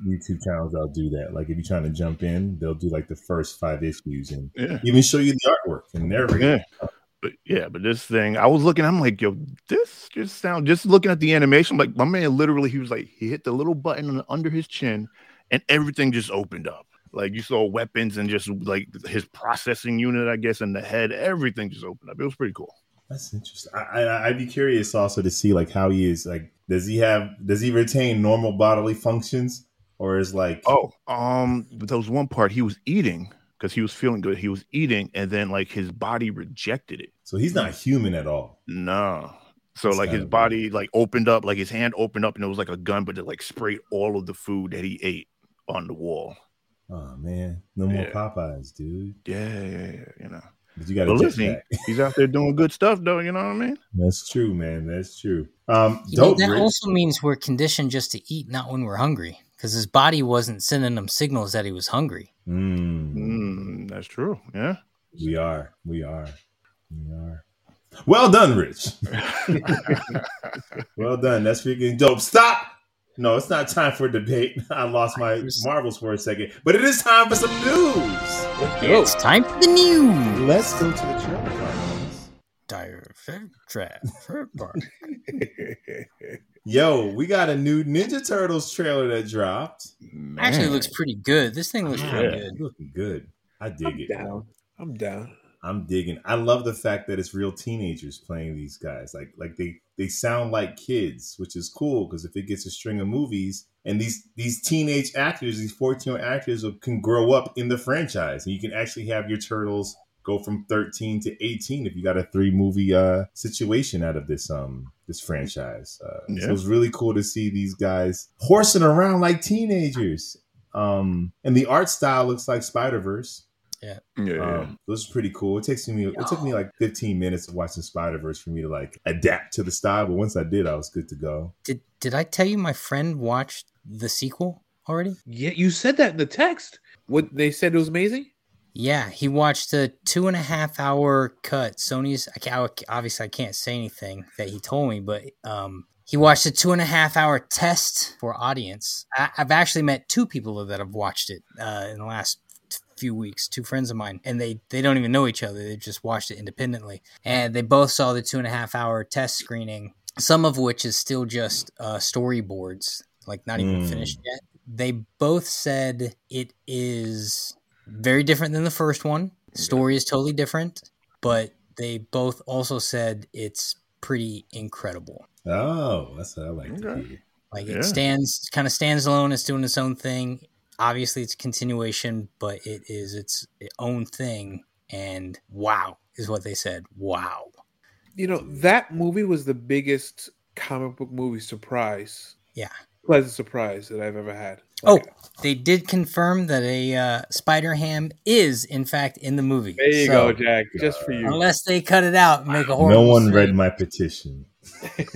YouTube channels that'll do that. Like if you're trying to jump in, they'll do like the first five issues and. Yeah. even show you the artwork and everything. Yeah. But yeah, but this thing, I was looking, I'm like, yo, this just sound just looking at the animation, like my man literally, he was like, he hit the little button under his chin and everything just opened up. Like you saw weapons and just like his processing unit, I guess, in the head, everything just opened up. It was pretty cool. That's interesting. I, I, I'd be curious also to see like how he is. Like, does he have? Does he retain normal bodily functions, or is like? Oh, um, but there was one part he was eating because he was feeling good. He was eating, and then like his body rejected it. so he's not human at all. No. So That's like his kinda body like opened up, like his hand opened up, and it was like a gun, but it like sprayed all of the food that he ate on the wall. Oh man, no more Yeah. Popeyes, dude. Yeah, yeah, yeah. You know. But you got to But listen, that. he's out there doing good stuff, though. You know what I mean? That's true, man. That's true. Um, You know, dope. that Rich. also means we're conditioned just to eat, not when we're hungry, because his body wasn't sending him signals that he was hungry. Mm, Mm, that's true. Yeah. we are. We are. We are. Well done, Rich. well done. That's freaking dope. Stop. No, it's not time for debate. I lost my marbles for a second, but it is time for some news. It's time for the news. Let's go to the trailer park. Dire trap. Yo, we got a new Ninja Turtles trailer that dropped. Actually, it looks pretty good. This thing looks pretty Yeah. good. Looking good. I dig I'm it. down. I'm down. I'm digging. I love the fact that it's real teenagers playing these guys. Like like they they sound like kids, which is cool because if it gets a string of movies and these these teenage actors, these 14 year actors can grow up in the franchise and you can actually have your turtles go from 13 to 18 if you got a three movie uh situation out of this um this franchise. Uh, So Yeah. it's really cool to see these guys horsing around like teenagers. Um and the art style looks like Spider-Verse. Yeah. yeah. Um, this is pretty cool. It takes me it took me like 15 minutes of watching Spider Verse for me to like adapt to the style, but once I did, I was good to go. Did Did I tell you my friend watched the sequel already? Yeah, you said that in the text. What they said it was amazing. Yeah, he watched a two and a half hour cut. Sony's. I can't, obviously I can't say anything that he told me, but um, he watched a two and a half hour test for audience. I, I've actually met two people that have watched it uh, in the last few weeks. Two friends of mine, and they they don't even know each other. They just watched it independently, and they both saw the two and a half hour test screening. Some of which is still just uh, storyboards, like not even Mm. finished yet. They both said it is very different than the first one. Story is totally different, but they both also said it's pretty incredible. Oh, that's what I like to Okay. hear. Like Yeah. it stands kind of stands alone, it's doing its own thing. Obviously it's a continuation, but it is its own thing and wow is what they said. Wow. You know that movie was the biggest comic book movie surprise. Yeah. pleasant surprise that I've ever had. Oh, they did confirm that a uh, Spider Ham is in fact in the movie. there you So, go, Jack. Just for you. Unless they cut it out and make a No one scene. read my petition.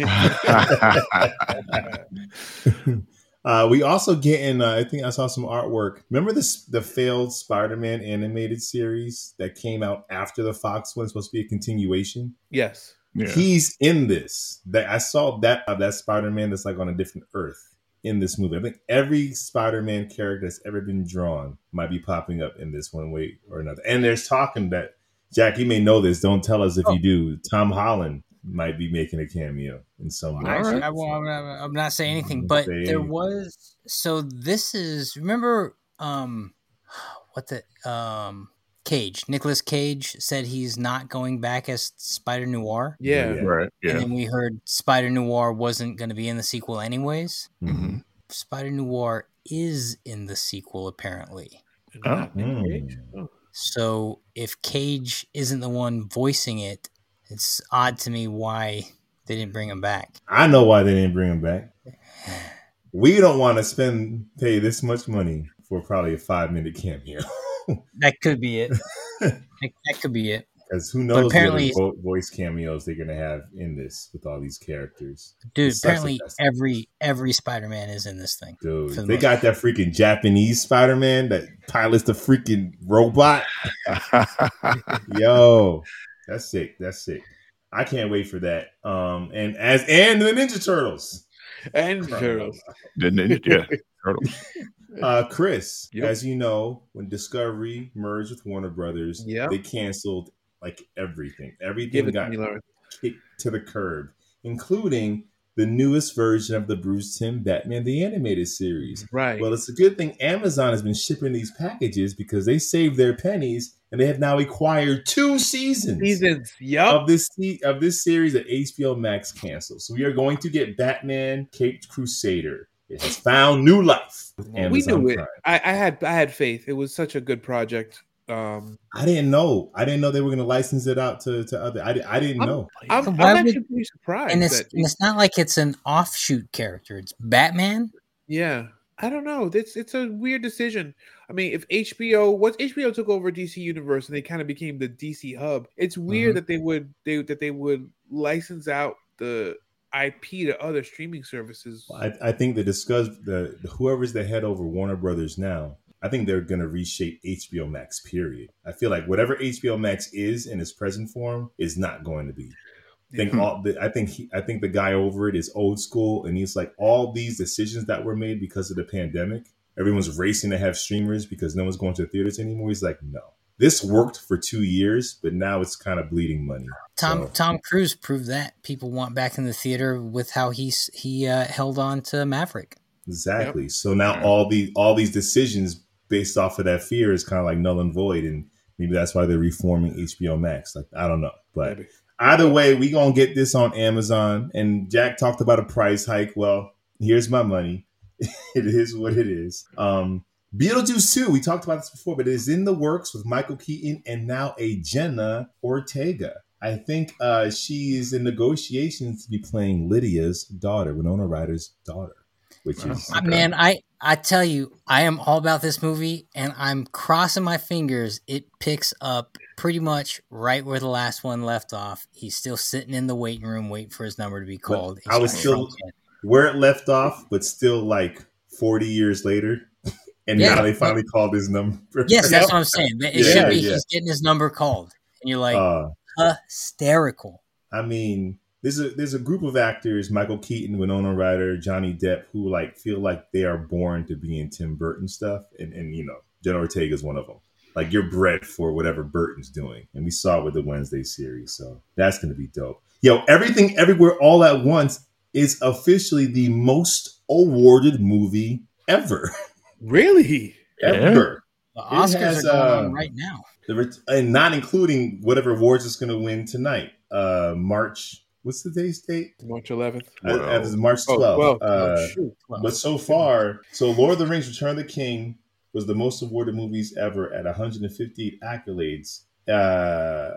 Uh, we also getting. Uh, I think I saw some artwork. Remember this the failed Spider-Man animated series that came out after the Fox one? Supposed to be a continuation. Yes. yeah. He's in this. That I saw that uh, that Spider-Man that's like on a different Earth in this movie. I think every Spider-Man character that's ever been drawn might be popping up in this one way or another. And there's talking that Jack, you may know this. Don't tell us if Oh. you do. Tom Holland might be making a cameo in some way. Actually, I, won't- I'm, not, I'm not saying anything, but Say there anything. was. So this is remember, um, what the um Cage Nicolas Cage said he's not going back as Spider Noir, Yeah. Yeah. right. and then we heard Spider Noir wasn't going to be in the sequel anyways. Mhm. Spider Noir is in the sequel apparently. And not Nick Mm. Oh. So if Cage isn't the one voicing it, it's odd to me why they didn't bring him back. I know why they didn't bring him back. We don't want to spend pay this much money for probably a five minute cameo. That could be it. that, that could be it. Because who knows apparently- what vo- voice cameos they're gonna have in this with all these characters. Dude, It apparently every every Spider-Man is in this thing. Dude, the they most got that freaking Japanese Spider Man that pilots the freaking robot. Yo, that's sick. That's sick. I can't wait for that. Um, and as and the Ninja Turtles. And Turtles. the ninja, yeah. Turtles. Uh, Chris, Yep. as you know, when Discovery merged with Warner Brothers, Yep. they canceled like everything. Everything Give it to got kicked to the curb, including the newest version of the Bruce Timm Batman the Animated Series. Right. Well, it's a good thing Amazon has been shipping these packages because they saved their pennies and they have now acquired two seasons Seasons. Yup. of this of this series that HBO Max canceled. So we are going to get Batman Caped Crusader. It has found new life. with we Amazon knew it. I, I had I had faith. It was such a good project. Um, I didn't know. I didn't know they were going to license it out to, to other. I, I didn't I'm- know. I'm, I'm why would- actually pretty surprised. And it's that- and it's not like it's an offshoot character. It's Batman. yeah. I don't know. It's it's a weird decision. I mean, if HBO once HBO took over DC Universe and they kind of became the DC hub, it's weird Mhm. that they would they that they would license out the IP to other streaming services. I, I think the discuss the whoever's the head over Warner Brothers now. I think they're going to reshape HBO Max. Period. I feel like whatever HBO Max is in its present form is not going to be. I think Yeah. all the, I think he, I think the guy over it is old school, and he's like all these decisions that were made because of the pandemic. Everyone's racing to have streamers because no one's going to theaters anymore. He's like, no, this worked for two years, but now it's kind of bleeding money. Tom So- Tom Cruise proved that people want back in the theater with how he's he uh, held on to Maverick. Exactly. So now all the all these decisions based off of that fear is kind of like null and void, and maybe that's why they're reforming HBO Max. Like I don't know, but Maybe. either way, we gonna get this on Amazon. And Jack talked about a price hike. Well, here's my money. it is what it is. Um, Beetlejuice 2, we talked about this before, but it is in the works with Michael Keaton and now a Jenna Ortega. I think uh, she is in negotiations to be playing Lydia's daughter, Winona Ryder's daughter, which is Uh, Man, I I tell you, I am all about this movie, and I'm crossing my fingers. It picks up pretty much right where the last one left off. He's still sitting in the waiting room, waiting for his number to be called. I was still- where it left off, but still like 40 years later. And Yeah. now they finally called his number. Yes, that's what I'm saying. It Yeah, should be yeah. he's getting his number called, and you're like Uh, hysterical. I mean, there's a there's a group of actors, Michael Keaton, Winona Ryder, Johnny Depp, who like feel like they are born to be in Tim Burton stuff, and and you know, Jenna Ortega is one of them. Like you're bred for whatever Burton's doing, and we saw it with the Wednesday series, so that's gonna be dope. Yo, everything, everywhere, all at once is officially the most awarded movie ever, Really? ever. The Oscars has, are going uh, on right now. The ret- and not including whatever awards it's going to win tonight. Uh, March. What's the day's date? March 11th. Uh, Wow. it's March Oh, 12th. 12. Uh, oh, but so far, so Lord of the Rings: Return of the King was the most awarded movies ever at 158 accolades. Uh,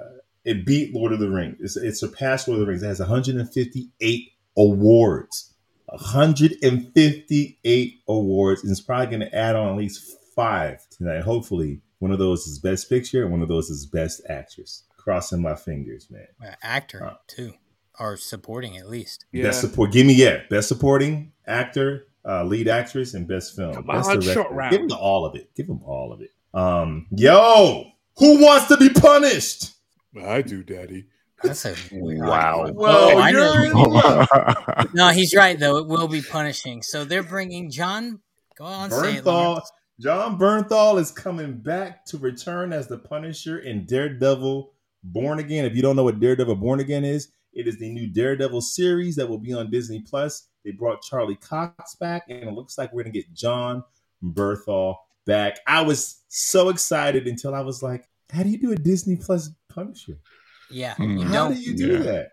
it beat Lord of the Rings. It's, it surpassed Lord of the Rings. It has 158 awards. 158 awards, and it's probably going to add on at least five tonight. Hopefully, one of those is Best Picture, and one of those is Best Actress. Crossing my fingers, man. uh, actor Uh, too, or supporting at least. Yeah. Best support. Give me yeah. Best supporting actor, uh, lead actress, and best film. Come best on, short round. Give them all of it. Give them all of it. Um, yo, who wants to be punished? I do, Daddy. That's a weird Wow. Oh, I know. you're No, he's right though. It will be punishing. So they're bringing John. Go on, say it. Bernthal. John Bernthal is coming back to return as the Punisher in Daredevil Born Again. If you don't know what Daredevil Born Again is, it is the new Daredevil series that will be on Disney Plus. They brought Charlie Cox back, and it looks like we're gonna get John Bernthal back. I was so excited until I was like, "How do you do a Disney Plus Punisher? Yeah, hmm. you How know. do you do Yeah. that?"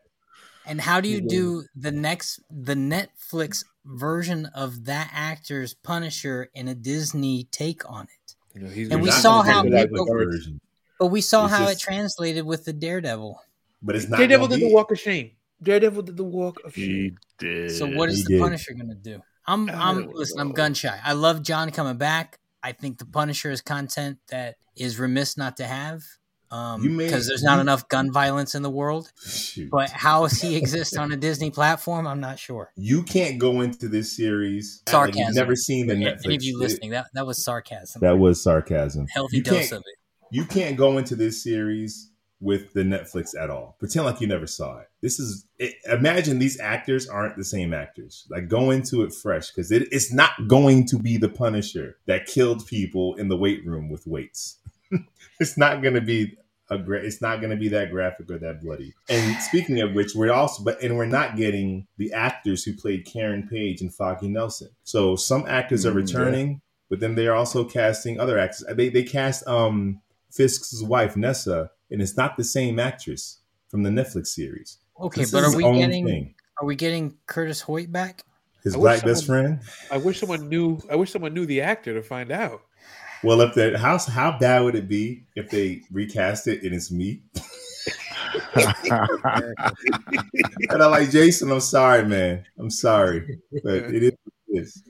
And how do you do the next the Netflix version of that actor's Punisher in a Disney take on it? You know, And we saw how get the people- Netflix version, But we saw It's how just- it translated with the Daredevil. but it's not. Daredevil gonna did the walk of shame. Daredevil did the walk of shame. he did. So what is He the did. Punisher going to do? I'm I I'm don't listen, I'm gun shy. I love John coming back. I think the Punisher is content that is remiss not to have. Um because there's not you- enough gun violence in the world. Shoot. But how he exists on a Disney platform, I'm not sure. you can't go into this series Sarcasm. you've never seen the Netflix. Any of you listening, that that was sarcasm. That was sarcasm. healthy you dose can't, of it. You can't go into this series with the Netflix at all. Pretend like you never saw it. This is it, imagine these actors aren't the same actors. Like go into it fresh because it, it's not going to be the Punisher that killed people in the weight room with weights. it's not going to be a great. It's not going to be that graphic or that bloody. And speaking of which, we're also but and we're not getting the actors who played Karen Page and Foggy Nelson. So some actors are Mm, yeah. returning, but then they are also casting other actors. They they cast um Fisk's wife Nessa, and it's not the same actress from the Netflix series. Okay, This but are we getting thing. are we getting Curtis Hoyt back? His I wish black best friend. I wish someone knew. I wish someone knew the actor to find out. Well, if the how how bad would it be if they recast it and it's me? And I'm like, Jason, I'm sorry, man. I'm sorry. But it is what it is.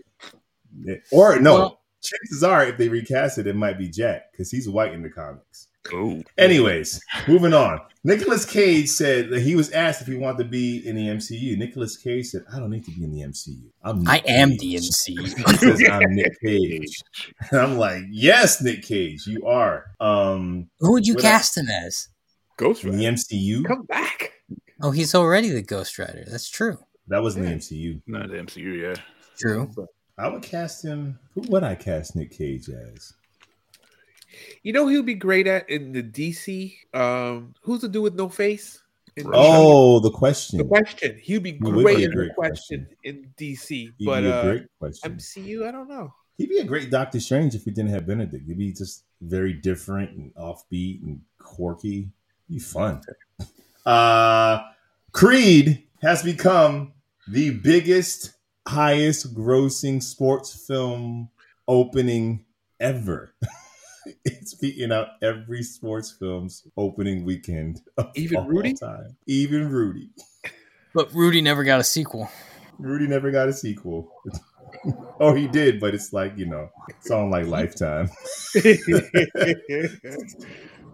Or no, Well- chances are if they recast it, it might be Jack because he's white in the comics. Oh, Anyways, moving on. Nicolas Cage said that he was asked if he wanted to be in the MCU. Nicolas Cage said, "I don't need to be in the MCU. I'm I am Cage." the MCU. He says, "I'm Nick Cage." And I'm like, "Yes, Nick Cage, you are." Um, Who would you What cast him as? Ghost in the MCU, Come back. Oh, he's already the Ghost Rider. That's true. that was in the MCU. not the MCU, yeah. True. I would cast him. Who would I cast Nick Cage as? You know he'll be great at in the DC. Um, who's the dude with no face? In Oh, the question. the question. question. He'll be would great be a in the great question in DC, He'd but be a uh, great question. MCU, I don't know. He'd be a great Doctor Strange if we didn't have Benedict. He'd be just very different and offbeat and quirky. He'd be fun. Uh, Creed has become the biggest, highest grossing sports film opening ever. it's beating out every sports film's opening weekend. of Even all Rudy? Time. Even Rudy. But Rudy never got a sequel. Rudy never got a sequel. oh, he did, but it's like, you know, it's on like Lifetime.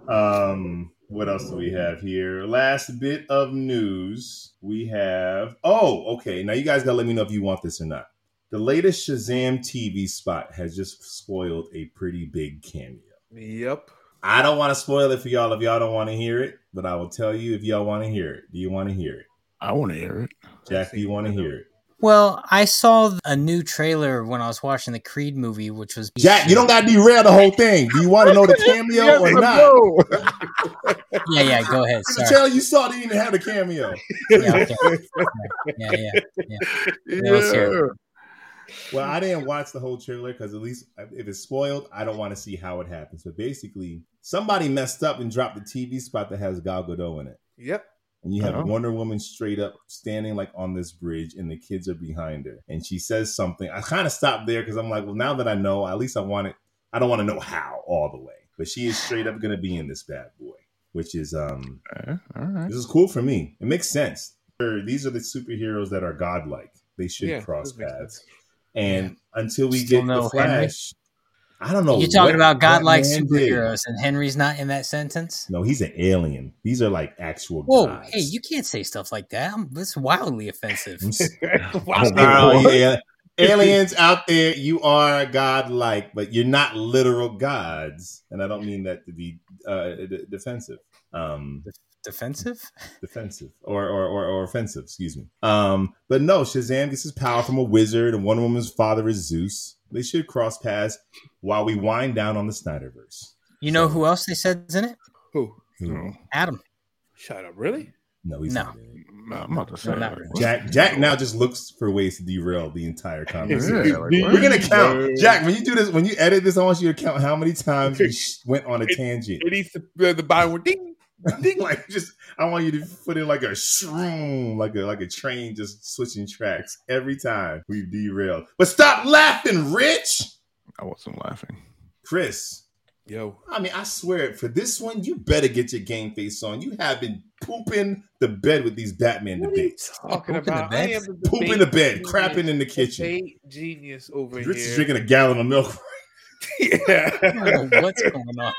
Um, what else do we have here? Last bit of news. We have oh, okay. Now you guys gotta let me know if you want this or not. The latest Shazam TV spot has just spoiled a pretty big cameo. yep. I don't want to spoil it for y'all if y'all don't want to hear it, but I will tell you if y'all want to hear it. Do you want to hear it? I want to hear it. Jack, do you want to hear it? Well, I saw a new trailer when I was watching the Creed movie, which was Jack, you don't got to derail the whole thing. Do you want to know the cameo or not? Yeah, yeah. Go ahead. The Sorry. trailer you saw didn't even have the cameo. Yeah, okay. yeah, yeah. Yeah, let's hear it. Well, I didn't watch the whole trailer because at least if it's spoiled, I don't want to see how it happens. But basically, somebody messed up and dropped the TV spot that has Gal Gadot in it, Yep. and you have Oh. Wonder Woman straight up standing like on this bridge, and the kids are behind her, and she says something. I kind of stopped there because I'm like, well, now that I know, at least I want it. I don't want to know how all the way, but she is straight up going to be in this bad boy, which is um Okay, all right. this is cool for me. It makes sense. These are the superheroes that are godlike. They should Yeah, cross this makes paths. And until we Still get no the Flash, I don't know. You're talking what about godlike Batman did. superheroes, and Henry's not in that sentence. No, he's an alien. These are like actual Whoa, gods. hey, you can't say stuff like that. I'm, that's wildly offensive. Wow. Oh, yeah. Aliens out there, you are godlike, but you're not literal gods. And I don't mean that to be uh, d- defensive. Um, Defensive? defensive or, or or or offensive, excuse me. Um, but no, Shazam gets his power from a wizard, and Wonder Woman's father is Zeus. They should cross paths while we wind down on the Snyderverse. You know So- who else they said's in it? Who? No, Adam. Shut up. Really? No, he's No. not. in it. I'm about to say. No, really. Jack Jack now just looks for ways to derail the entire Yeah, conversation. like, We're gonna count, Jack. When you do this, when you edit this, I want you to count how many times you sh- went on a tangent. It needs to uh, the bottom one ding. Ding, like just, I want you to put in like a shroom, like a like a train just switching tracks every time we derailed. But stop laughing, Rich. I wasn't laughing. Chris, Yo. I mean, I swear, for this one, you better get your game face on. You have been pooping the bed with these Batman What are you debates. talking Poop in the about? bed? I am the Poop in debate the bed, genius. crapping in the kitchen. Genius over Rich is drinking a gallon of milk. I yeah. don't know what's going on?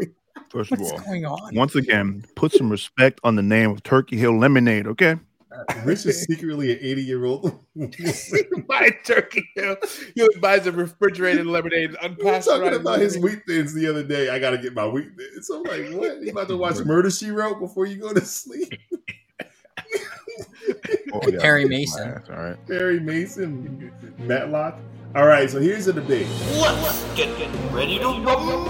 First of all, going on? once again, put some respect on the name of Turkey Hill Lemonade, okay? Uh, Rich is secretly an 80 year old. buy turkey. Hill. He buys a refrigerated lemonade, We were unpasteurized. talking about his lemonade. wheat thins the other day. I got to get my wheat thins. I'm like, what? You about to watch Murder She Wrote before you go to sleep? Oh, Perry that's Mason. ass, All right. Barry Mason, Matlock. All right, so here's the debate. Let's get ready to rumble!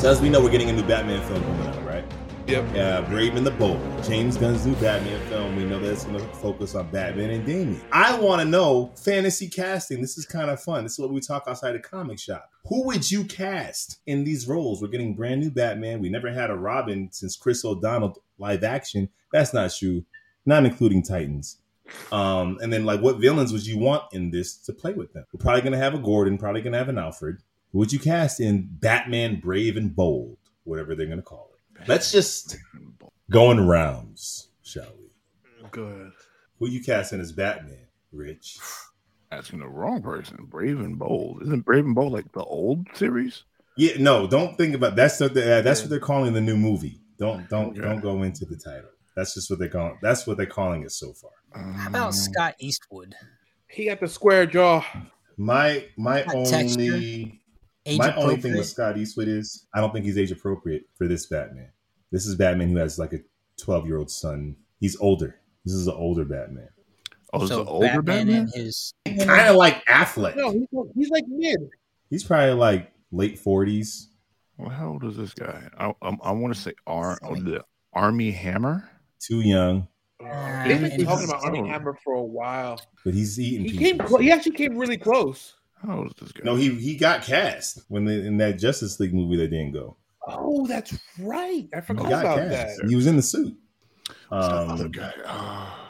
So as we know, we're getting a new Batman film coming out, right? Yep. Uh, Brave and the Bold, James Gunn's new Batman film. We know that's going to focus on Batman and Damian. I want to know fantasy casting. This is kind of fun. This is what we talk outside the comic shop. Who would you cast in these roles? We're getting brand new Batman. We never had a Robin since Chris O'Donnell live action. That's not true, not including Titans. Um, and then like, what villains would you want in this to play with them? We're probably going to have a Gordon. Probably going to have an Alfred. Who would you cast in Batman Brave and Bold, whatever they're going to call it? Let's just go in rounds, shall we? Good. Who you casting as Batman, Rich? Asking the wrong person. Brave and Bold. Isn't Brave and Bold like the old series? Yeah, no, don't think about that's what they, uh, that's Yeah. what they're calling the new movie. Don't don't Okay. don't go into the title. That's just what they're calling. That's what they're calling it so far. How about Um, Scott Eastwood? He got the square jaw. My my Got only texture. Age my only thing with Scott Eastwood is I don't think he's age appropriate for this Batman. This is Batman who has like a twelve year old son. He's older. This is an older Batman. Oh, it's so the older Batman Batman? and his Kind of like Affleck. No, he's, he's like mid. He's probably like late forties. Well, how old is this guy? I, I, I want to say Ar- oh, the Armie Hammer. Too young, Uh, They've been talking about Armie Hammer for a while. but he's eating. He people. came. Clo- he actually came really close. How old is this guy? No, he he got cast when they, in that Justice League movie that didn't go. Oh, that's right. I forgot about cast. that. He was in the suit. What's that other Um, guy? Ah,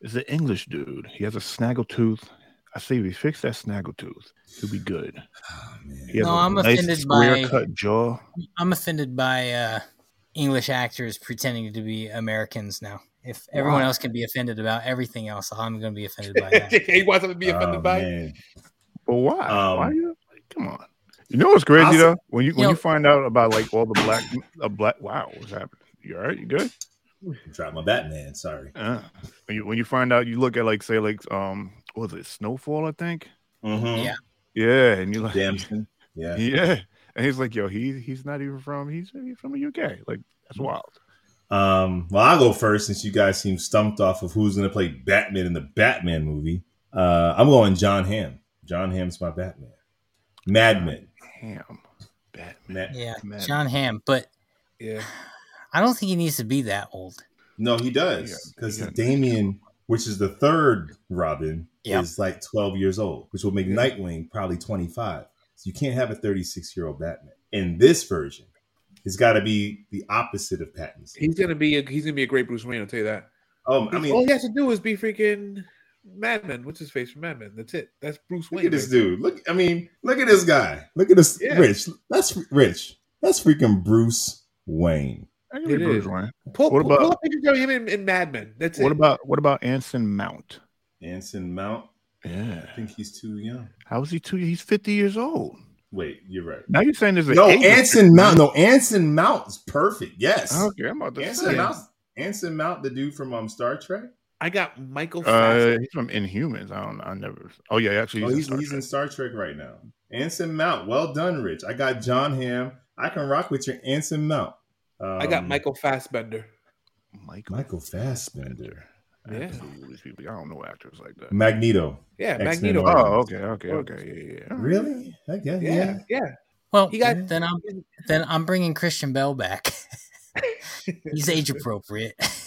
is the English dude. He has a snaggle tooth. I say if he fix that snaggle tooth, he'll be good. oh, man. He has No, a I'm nice offended square by- cut jaw. I'm offended by uh, English actors pretending to be Americans now. If everyone Why? else can be offended about everything else, I'm going to be offended by that. he wants to be offended Oh, by. man. But why? Um, why you? Like, come on. You know what's crazy though? When you when Yo- you find out about like all the black, a black. Wow, what's happening? You all right? You good? Dropped my Batman. Sorry. Uh, when you when you find out, you look at like say like um, what was it Snowfall? I think. Mm-hmm. Yeah. Yeah, and you like Damson. Yeah. Yeah, and he's like, yo, he he's not even from he's, he's from the UK. Like that's wild. Um, well, I'll go first since you guys seem stumped off of who's going to play Batman in the Batman movie. Uh, I'm going John Hamm. John Hamm's my Batman. Madman. Ham. Batman. Mad- Yeah, Man. John Hamm. but Yeah. I don't think he needs to be that old. No, he does because yeah. Damien, which is the third Robin, Yeah. is like 12 years old, which will make Yeah. Nightwing probably 25. So you can't have a 36 year old Batman in this version. It's got to be the opposite of Pattinson. He's gonna be. A, he's gonna be a great Bruce Wayne. I'll tell you that. Oh, I mean, all he has to do is be freaking Madman. What's his face from Mad Men? That's it. That's Bruce Wayne. Look at this right dude. Look, I mean, look at this guy. Look at this Yeah. Rich. That's Rich. That's freaking Bruce Wayne. I can It be Bruce is. Wayne. Pull, What pull, about- pull up pictures of him in, in Mad Men. That's What it. about what about Anson Mount? Anson Mount. Yeah, I think he's too young. how is he too? He's fifty years old. Wait, you're right. Now you're saying there's an No, Anson Mount. No, Anson Mount is perfect. Yes. Okay, I'm about to Anson say. Mount. Anson Mount, the dude from um, Star Trek. I got Michael. Uh, he's from Inhumans. I don't. I never. Oh yeah, actually, oh, he's, he's, in he's Star in Star Trek right now. Anson Mount. Well done, Rich. I got John Hamm. I can rock with your Anson Mount. Um, I got Michael Fassbender. Michael. Michael Fassbender. I Yeah. to these people. I don't know actors like that. Magneto. Yeah, X-Men Magneto. Oh, okay, okay, okay. Yeah, yeah, yeah. Really? I guess, yeah, yeah. yeah. Well, He got- then I'm then I'm bringing Christian Bale back. He's age appropriate.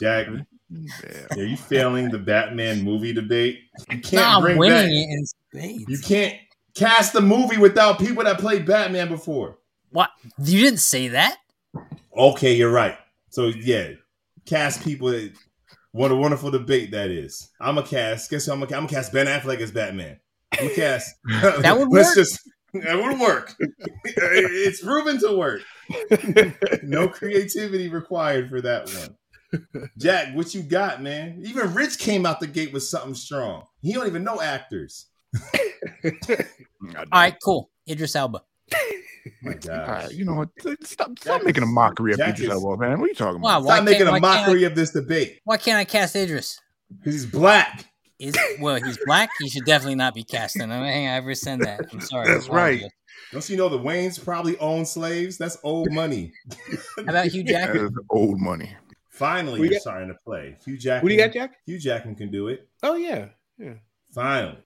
Jack, Yeah. are you failing the Batman movie debate? You can't no, bring winning back. it in spades. You can't cast the movie without people that played Batman before. What? You didn't say that. Okay, you're right. So yeah, cast people. That, what a wonderful debate that is. I'm a cast. Guess who I'm gonna, I'm gonna cast Ben Affleck as Batman. I'm gonna cast. That would Let's work. just. That would work. it's proven to work. No creativity required for that one. Jack, what you got, man? Even Rich came out the gate with something strong. He don't even know actors. All right, cool. Idris Elba. my All gosh. right, you know what? Stop, Jack stop making a mockery of Jack Idris Elba, man. What are you talking Wow, about? why Stop making a why can't I- mockery of this debate Why can't I cast Idris? because he's black. Is well, he's black. He should definitely not be casting. I mean, I ever said that. I'm sorry. That's I right. Apologize. Don't you know the Waynes probably own slaves? That's old money. How about Hugh Jackman? is old money. Finally, Who you you're got? starting to play. Hugh Jackman. Who do you got, Jack? Hugh Jackman can do it. Oh yeah, yeah. Finally.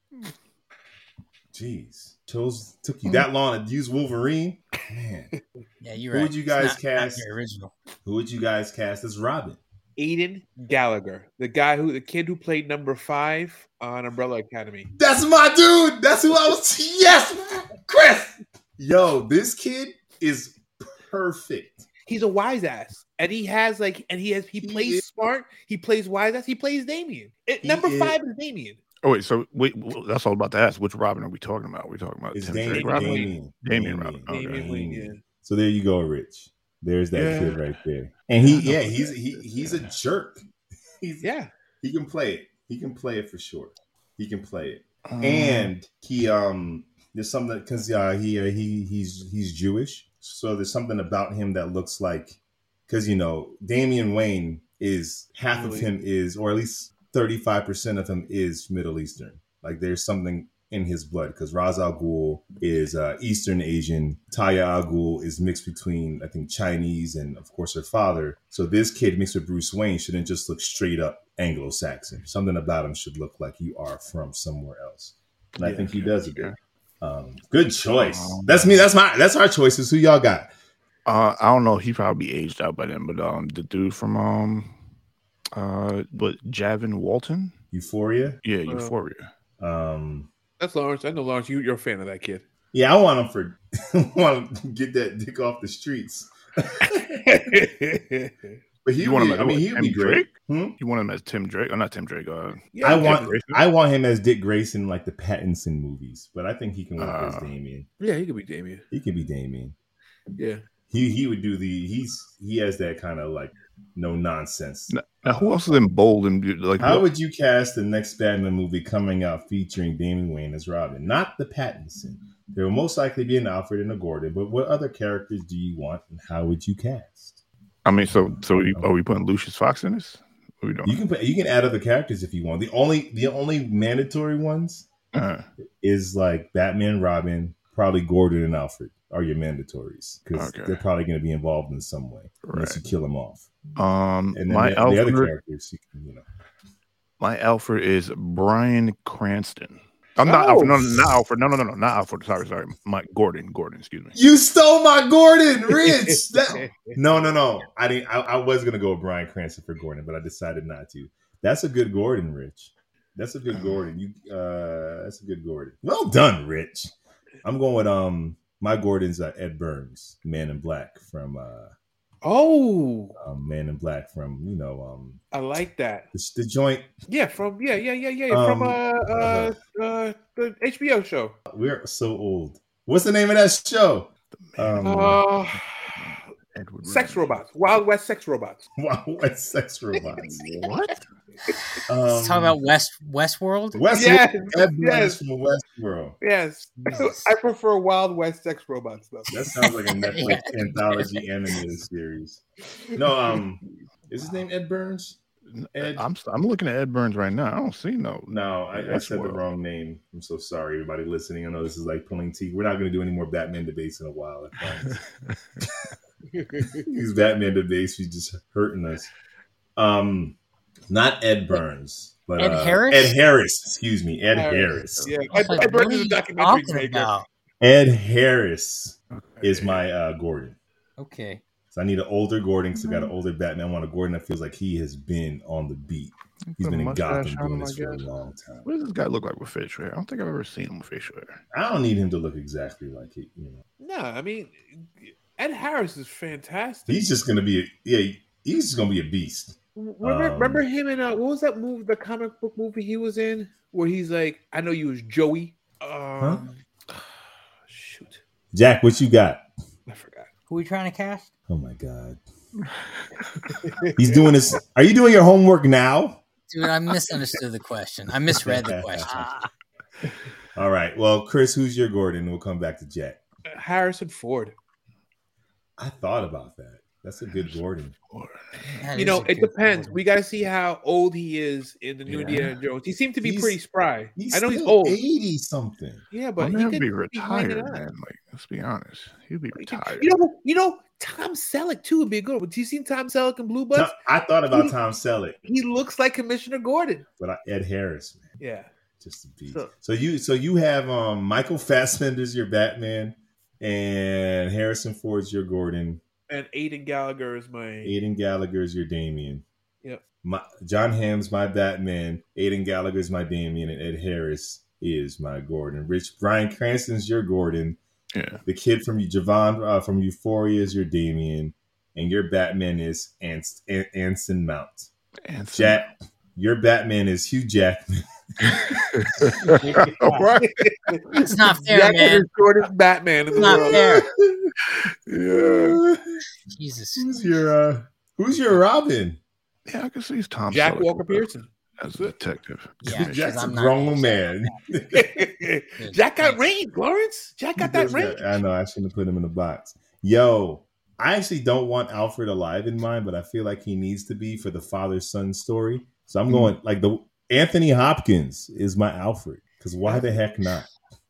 Jeez. Chose took you hmm. that long to use Wolverine? Man. Yeah, you're Who right. would you guys not- not cast? very original. Who would you guys cast as Robin? Aidan Gallagher, the guy who, the kid who played number five on Umbrella Academy. That's my dude. That's who I was. Yes, Chris. Yo, this kid is perfect. He's a wise ass, and he has like, and he has he, He plays is- smart. He plays wise ass. He plays Damien. It, He number is- five is Damien. Oh wait, so wait, well, that's all about to ask. Which Robin are we talking about? we talking about It's Tim Damien. Drake Robin? Robin? Damien. Damien Robin. Okay. Damien So there you go, Rich. There's that Yeah. kid right there. And he, Yeah, yeah, he's he, he's a jerk. He's Yeah. he can play it. He can play it for sure. He can play it, Um, and he um. There's something because uh, he uh, he he's he's Jewish, so there's something about him that looks like because you know Damian Wayne is half of him is or at least thirty five percent of him is Middle Eastern. Like there's something in his blood because Ra's al Ghul is uh, Eastern Asian. Talia al Ghul is mixed between I think Chinese and of course her father. So this kid mixed with Bruce Wayne shouldn't just look straight up Anglo-Saxon. Something about him should look like you are from somewhere else. And I think he does it. okay. good. Um, good choice. Um, That's me. That's my. That's our choices. Who y'all got? Uh, I don't know. He probably aged out by then, but um, the dude from um, uh, but Javon Walton, Euphoria. yeah, Uh, Euphoria. Um, That's Lawrence. I know Lawrence. You, you're a fan of that kid. yeah, I want him for. want to get that dick off the streets. But he You want him? I mean, he'd be great. Drake? Hmm? You want him as Tim Drake? Oh, not Tim Drake. Uh, Yeah, I Dick want. Grayson? I want him as Dick Grayson, like the Pattinson movies. But I think he can work as Uh, Damien. Yeah, he could be Damien. He could be Damien. Yeah. He he would do the. He's he has that kind of like no nonsense. now, now who else is in bold and like? How would you cast the next Batman movie coming out featuring Damian Wayne as Robin? Not the Pattinson. There will most likely be an Alfred and a Gordon, but what other characters do you want and how would you cast? I mean, so so we, are we putting Lucius Fox in this? What we doing? You can put, you can add other characters if you want. The only the only mandatory ones Uh, is like Batman, Robin, probably Gordon and Alfred are your mandatories because Okay. they're probably going to be involved in some way unless you kill them off. Um, And my the, the other Alfred, characters, you can, you know. my Alfred is Bryan Cranston. I'm not Oh. Alfred. No, not Alfred. No, no, no, no, not Alfred. Sorry, sorry. My Gordon. Gordon. Excuse me. You stole my Gordon, Rich. That- No, no, no. I didn't. I, I was gonna go with Bryan Cranston for Gordon, but I decided not to. That's a good Gordon, Rich. That's a good Gordon. You, uh, that's a good Gordon. Well done, Rich. I'm going with um. My Gordon's uh, Ed Burns, Man in Black from uh, Oh, um, Man in Black from you know um I like that. the, the joint. Yeah, from yeah, yeah, yeah, yeah, from Um, uh, uh, uh, the HBO show. We're so old. What's the name of that show? Um, Uh, Edward sex robots, Wild West sex robots. wow, what sex robots? What? Um, Let's talk about West Westworld. Westworld. Yes, Ed Burns yes. from Westworld. Yes, Jesus. I prefer Wild West sex robots though. That sounds like a Netflix Yeah. anthology animated series. No, um, is his name Ed Burns? Ed? I'm I'm looking at Ed Burns right now. I don't see no. No, I, I said the wrong name. I'm so sorry, everybody listening. I know this is like pulling teeth. We're not going to do any more Batman debates in a while. These Batman debates, he's just hurting us. Um, not Ed Burns, but Ed uh, Harris? Ed Harris. Excuse me, Ed Harris. Harris. yeah, Ed, like, Ed Burns what is are a documentary maker. about? Ed Harris is my uh, Gordon. Okay. So I need an older Gordon because I got an older Batman. I want a Gordon that feels like he has been on the beat. He's Put a been in Gotham on doing him, this for a long time. What does this guy look like with facial hair? I don't think I've ever seen him with facial hair. I don't need him to look exactly like it. You know, No, I mean Ed Harris is fantastic. he's just gonna be a yeah. He's just gonna be a beast. Remember, Um, remember him in uh, what was that movie? The comic book movie he was in, where he's like, I know you was Joey. Um, Shoot, Jack, what you got? I forgot. Who are we trying to cast? Oh my god, he's doing this. Are you doing your homework now? Dude, I misunderstood the question. I misread the question. All right. Well, Chris, who's your Gordon? We'll come back to Jack. Harrison Ford. I thought about that. That's a good Gordon. That You know, it depends. Gordon. We got to see how old he is in the new Yeah. Indiana Jones. He seemed to be He's- pretty spry. He's I know he's still old. eighty something. Yeah, But but he he would could be be retired, out. man. Like, let's be honest. He'd be retired. You know, you know, Tom Selleck too would be a good one. Do you seen Tom Selleck in Blue Bloods? I thought about He- Tom Selleck, He looks like Commissioner Gordon. but I, Ed Harris, man. Yeah. just a beast. So- So, you so you have um Michael Fassbender's your Batman and Harrison Ford's your Gordon, And Aidan Gallagher is my Aiden is your Damien. Yep. My, John Hamm's my Batman, Aiden is my Damien, and Ed Harris is my Gordon. Rich Bryan Cranston's your Gordon. Yeah. The kid from Javon uh, from Euphoria is your Damien, and your Batman is Ans- An- Anson Mount. And Jack, your Batman is Hugh Jackman. All right. It's not fair, Jack man. is Gordon's Batman in It's the not world. fair. yeah. Jesus. Who's your uh, Who's your Robin? Yeah, I can see it's Tom. Jack Selleck. Walker Pearson. as a detective. Yeah, 'cause Jack's a I'm not- grown man. Jack got Thanks. range, Lawrence. Jack got that does range. I know. I shouldn't have put him in the box. Yo, I actually don't want Alfred alive in mind, but I feel like he needs to be for the father son story. So I'm going like the Anthony Hopkins is my Alfred because why the heck not?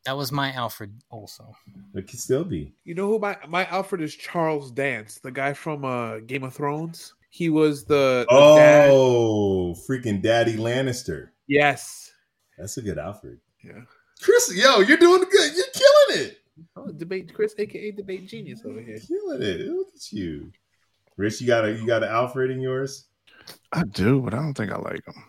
That was my Alfred also. It could still be. You know who my my Alfred is? Charles Dance, the guy from uh, Game of Thrones. He was the, the dad. Oh, freaking Daddy Lannister. Yes. That's a good Alfred. Yeah. Chris, yo, you're doing good. You're killing it. Oh, debate Chris, aka debate genius over here. Killing it. Look at you. Rich, you got a you got an Alfred in yours? I do, but I don't think I like him.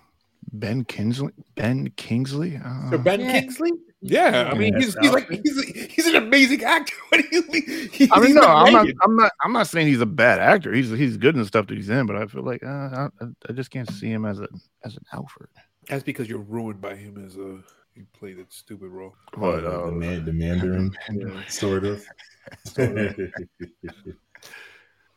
Ben Kingsley. Ben Kingsley. Uh, So Ben Yeah. Kingsley? Yeah, I mean he's he's like he's he's an amazing actor. What do you mean? I mean, no, I'm not. I'm not. I'm not saying he's a bad actor. He's he's good in the stuff that he's in, but I feel like uh, I, I just can't see him as a as an Alfred. That's because you're ruined by him as a he played that stupid role. But the, uh, man, the Mandarin, Yeah. sort of.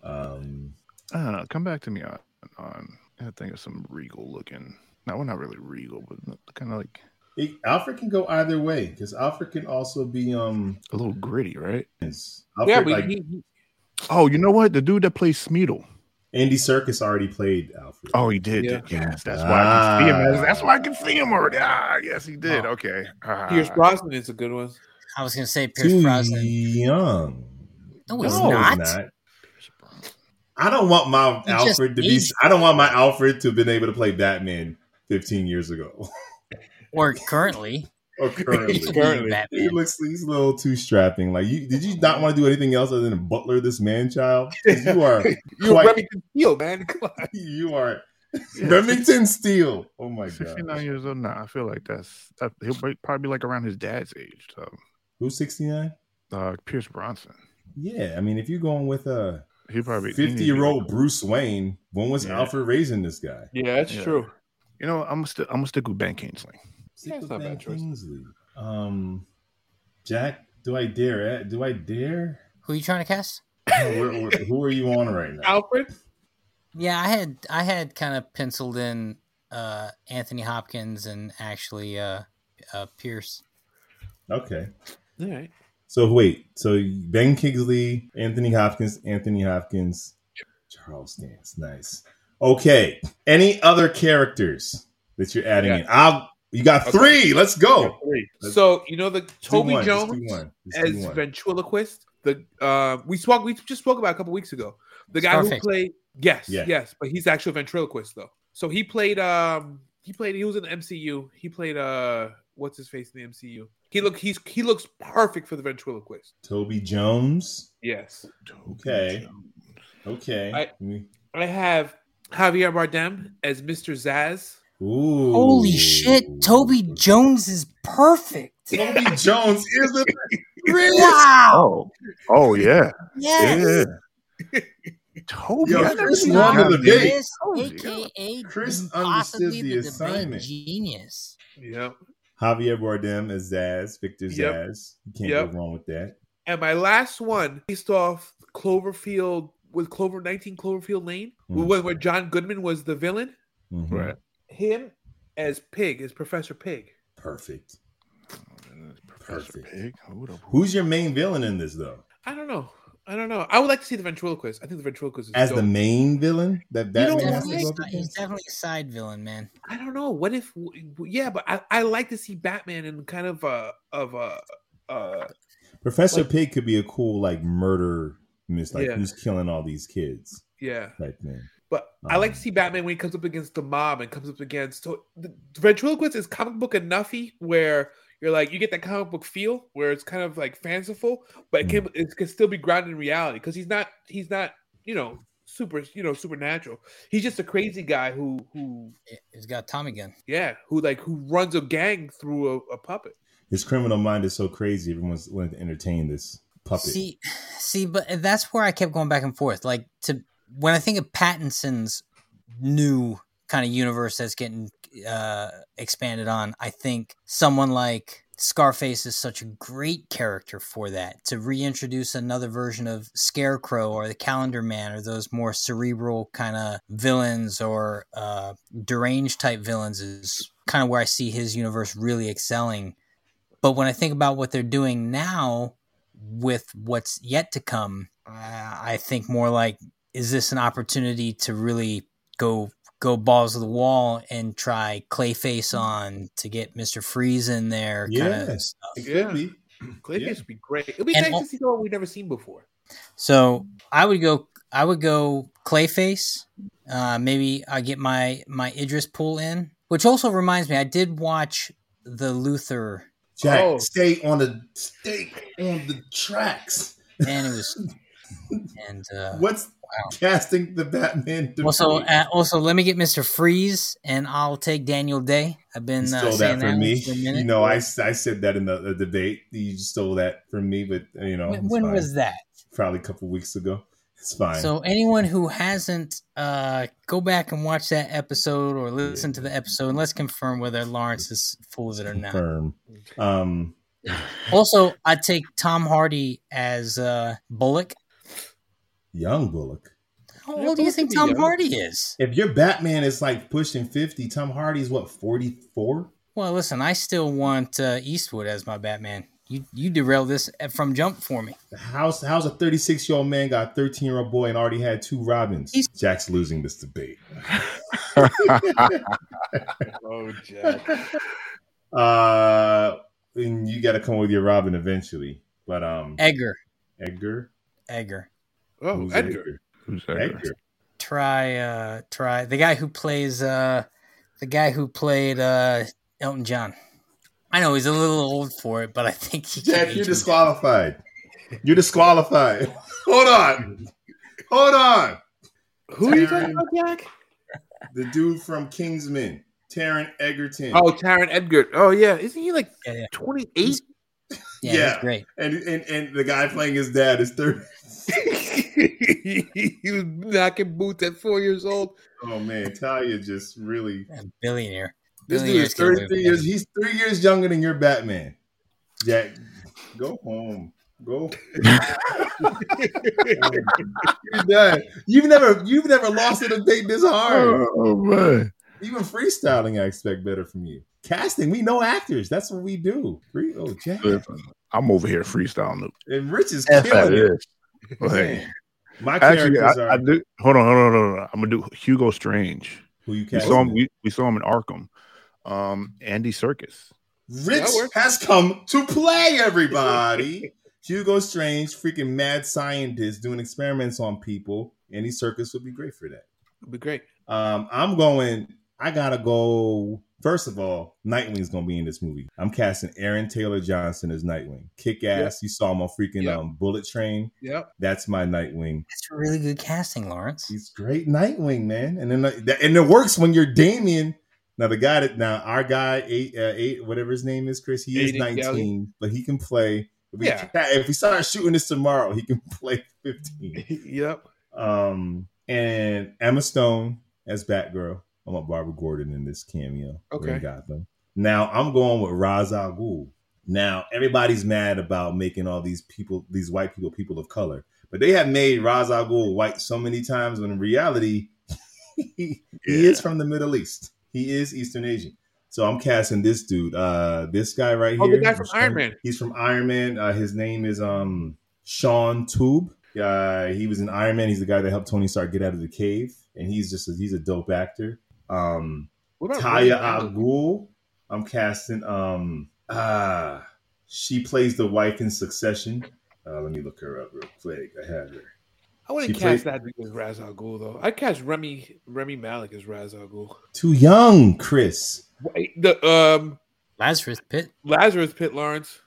um, I don't know. Come back to me on on. I think of some regal looking. No, we're not really regal, but kind of like it- Alfred can go either way because Alfred can also be um. a little gritty, right? Alfred, yeah, but like he, he- Oh, you know what? The dude that plays Smeedle. Andy Serkis already played Alfred. Oh, he did. Yeah. Yes, that's why I can see him. Ah. That's why I can see him already. Ah, yes, he did. Oh. Okay. Ah. Pierce Brosnan is a good one. I was gonna say Pierce too Brosnan. young. No, he's No, not. I don't want my He Alfred to be. aged. I don't want my Alfred to have been able to play Batman 15 years ago Or currently. or currently. He Currently. He looks he's a little too strapping. Like you did you not want to do anything else other than butler this man child? You are You're Quite- Remington Steele, man. Come on. you are Remington Steele. Oh my god. 69 years old. Nah, I feel like that's that, he'll probably be like around his dad's age. So, Who's 69? uh, Pierce Brosnan. Yeah, I mean if you're going with a He probably 50 year old Bruce Wayne, when was Yeah. Alfred raising this guy? Yeah, that's Yeah. true. You know, I'm gonna stick. I'm gonna stick with Ben Kingsley. Stick That's with not a Ben bad choice. Kingsley. Um Jack, do I dare? Do I dare? Who are you trying to cast? Where- where- who are you on right now? Alfred? Yeah, I had I had kind of penciled in uh Anthony Hopkins and actually uh uh Pierce. Okay. All right. So wait, so Ben Kingsley, Anthony Hopkins, Anthony Hopkins, Charles Dance. Nice. Okay. Any other characters that you're adding Yeah. in? I'll you got Okay. three. Let's go. Let's So you know the Toby one. Jones do one. Let's do as one. ventriloquist. The uh, we spoke we just spoke about a couple weeks ago. The guy Scarface. who played yes, Yeah. yes, but he's actually a ventriloquist though. So he played um he played he was in the MCU. He played uh what's his face in the MCU. He look he's he looks perfect for the ventriloquist. Toby Jones. Yes. Okay. Okay. I- I have Javier Bardem as Mr. Zsasz. Ooh. Holy shit, Toby Jones is perfect. Toby Jones is a Wow. Oh, oh yeah, Yes. yeah. Toby, Yo, Chris seen won the movie. debate. Yes, Oh, aka Chris possibly understood the debate assignment. Genius. Yep. Javier Bardem as Zsasz, Victor Yep. Zsasz. You can't Yep. go wrong with that. And my last one, based off Cloverfield with Clover 19 Cloverfield Lane, Hmm. when where John Goodman was the villain. Mhm. Right. Him as Pig, as Professor Pig. Perfect. Professor Perfect. Pig. Who's your main villain in this though? I don't know. I don't know. I would like to see the ventriloquist. I think the ventriloquist is As dope. the main villain that You Batman know has to Definitely, go a he's definitely a side villain, man. I don't know. What if? Yeah, but I, I like to see Batman in kind of a of a. Uh, Professor like- Pig could be a cool like murder miss, like Yeah. who's killing all these kids yeah, type thing. but I like Um, to see Batman when he comes up against the mob and comes up against. So the ventriloquist is comic book enoughy where you're like you get that comic book feel where it's kind of like fanciful, but it can it can still be grounded in reality because he's not he's not you know super you know supernatural. He's just a crazy guy who who He's got a Tommy gun. yeah who like who runs a gang through a, a puppet. His criminal mind is so crazy. Everyone's willing to entertain this puppet. See, see, but that's where I kept going back and forth. Like to when I think of Pattinson's new kind of universe that's getting uh expanded on, I think someone like Scarface is such a great character for that to reintroduce another version of Scarecrow or the Calendar Man or those more cerebral kind of villains or uh, deranged type villains is kind of where I see his universe really excelling. But when I think about what they're doing now with what's yet to come, uh, I think more like, is this an opportunity to really go go balls to the wall and try Clayface on to get Mister Freeze in there. Yeah, kind of Yeah. Clayface Yeah. would be great. It'd be And nice al- to see what we've never seen before. So I would go. I would go Clayface. Uh, maybe I get my my Idris pull in, which also reminds me, I did watch the Luther, Jack, Oh. stay on the stay on the tracks. and it was, and uh, What's casting the Batman? also uh, also let me get Mister Freeze, and I'll take Daniel Day. I've You been uh, stole saying that that me. for. You know, I, I said that in the, the debate. You stole that from me, but you know, when, when was that? probably a couple weeks ago. It's fine. So anyone who hasn't, uh, go back and watch that episode or listen to the episode, and let's confirm whether Lawrence is full of it or not. Confirm. Um, Also, I'd take Tom Hardy as uh, Bullock. young Bullock. How old do you think Tom young. Hardy is? If your Batman is like pushing fifty, Tom Hardy's what forty four. Well, listen, I still want uh, Eastwood as my Batman. You you derailed this from jump for me. How's how's a thirty six year old man got a thirteen year old boy and already had two Robins? He's- Jack's losing this debate. Oh, Jack. Uh, and you got to come with your Robin eventually. But um, Edgar, Edgar, Edgar. Oh, Who's Edgar. Who's that? Edgar. Try uh, try the guy who plays uh, the guy who played uh, Elton John. I know he's a little old for it, but I think he can Jack, age you're him. disqualified. You're disqualified. Hold on. Hold on. Who are you talking about, Jack? The dude from Kingsman, Taron Egerton. Oh, Taron Edgar. Oh, yeah. Isn't he like Yeah, yeah. 28? Yeah, Yeah. that's great. And, and and the guy playing his dad is 30. he was knocking boots at four years old. Oh man, Talia just really A billionaire. This dude is 33 years. He's three years younger than your Batman. Jack, go home. Go. You're done. You've never you've never lost a debate this hard. Oh, oh man. Even freestyling, I expect better from you. Casting, we know actors. That's what we do. Free, oh, Jack. I'm over here freestyling. And Rich is F killing that it. is. Like, Man. My actually, characters I, are I do. Hold on, hold on, hold on. I'm gonna do Hugo Strange. who you We saw him. We, we saw him in Arkham. Um, Andy Serkis. Rich has come to play, everybody. Hugo Strange, freaking mad scientist doing experiments on people. Andy Serkis would be great for that. It'd be great. Um, I'm going. I gotta go. First of all, Nightwing's gonna be in this movie. I'm casting Aaron Taylor Johnson as Nightwing. Kick ass. You saw him on freaking Yep. um, Bullet Train. Yep. That's my Nightwing. That's really good casting, Lawrence. He's great Nightwing, man. And then uh, that, and it works when you're Damien. Now the guy that now our guy eight uh, eight whatever his name is Chris. He is 19, Galley. but he can play. If we, Yeah. if we start shooting this tomorrow, he can play 15. yep. Um, and Emma Stone as Batgirl. I'm want Barbara Gordon in this cameo. Okay. Gotham. Now I'm going with Ra's al Ghul. Now everybody's mad about making all these people, these white people, people of color, but they have made Ra's al Ghul white so many times when in reality he, he is from the Middle East. He is Eastern Asian. So I'm casting this dude, uh, this guy right Oh, here. the guy from Iron Man. He's from Iron Man. Uh, his name is um Shaun Toub. Uh, he was in Iron Man. He's the guy that helped Tony Stark get out of the cave, and he's just a, he's a dope actor. Um, Taya Ryan Al Reynolds? Ghul. I'm casting. Um, ah, she plays the wife in Succession. Uh, let me look her up real quick. I have her. I wouldn't She cast played- that dude as Ra's al Ghul though. I'd cast Remy Rami Malek as Ra's al Ghul. Too young, Chris. Wait, The um Lazarus Pit. Lazarus Pit Lawrence.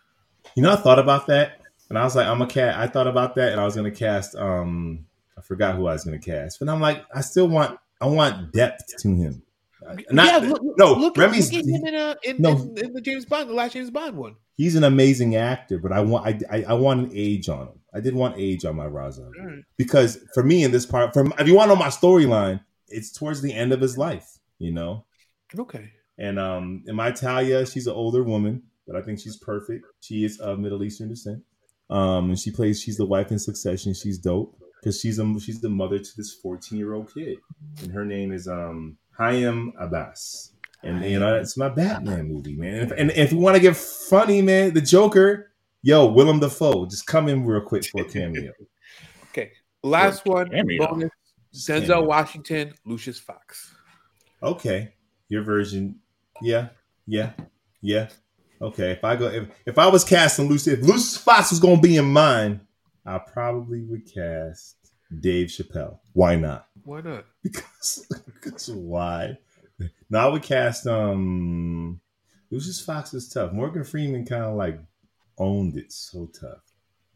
You know, I thought about that, and I was like, I'm a cat. I thought about that, and I was gonna cast. Um, I forgot who I was gonna cast, but I'm like, I still want. I want depth to him. Not, yeah, look, no, look, Rami's. look at him in, uh, in, no. in, in the James Bond, the last James Bond one. he's an amazing actor, but I want. I, I, I want an age on him. I did want age on my Raza right. because for me in this part, from if you want to know my storyline, it's towards the end of his life. You know, Okay. and um, in my Talia, she's an older woman. but I think she's perfect. She is of Middle Eastern descent. Um, and she plays. She's the wife in Succession. She's dope because she's a she's the mother to this 14 year old kid, and her name is um Hiam Abbass. And you know, it's my Batman movie, man. And if, and if you want to get funny, man, the Joker, yo, Willem Dafoe, just come in real quick for a cameo. Okay, last one. cameo. Bonus. Denzel cameo. Washington, Lucius Fox. Okay, your version, yeah, yeah, yeah. Okay, if I go, if, if I was casting Lucius, if Lucius Fox was gonna be in mine, I probably would cast Dave Chappelle. Why not? Why not? Because, because why? Now I would cast um Lucius Fox is tough. Morgan Freeman kind of like owned it so tough.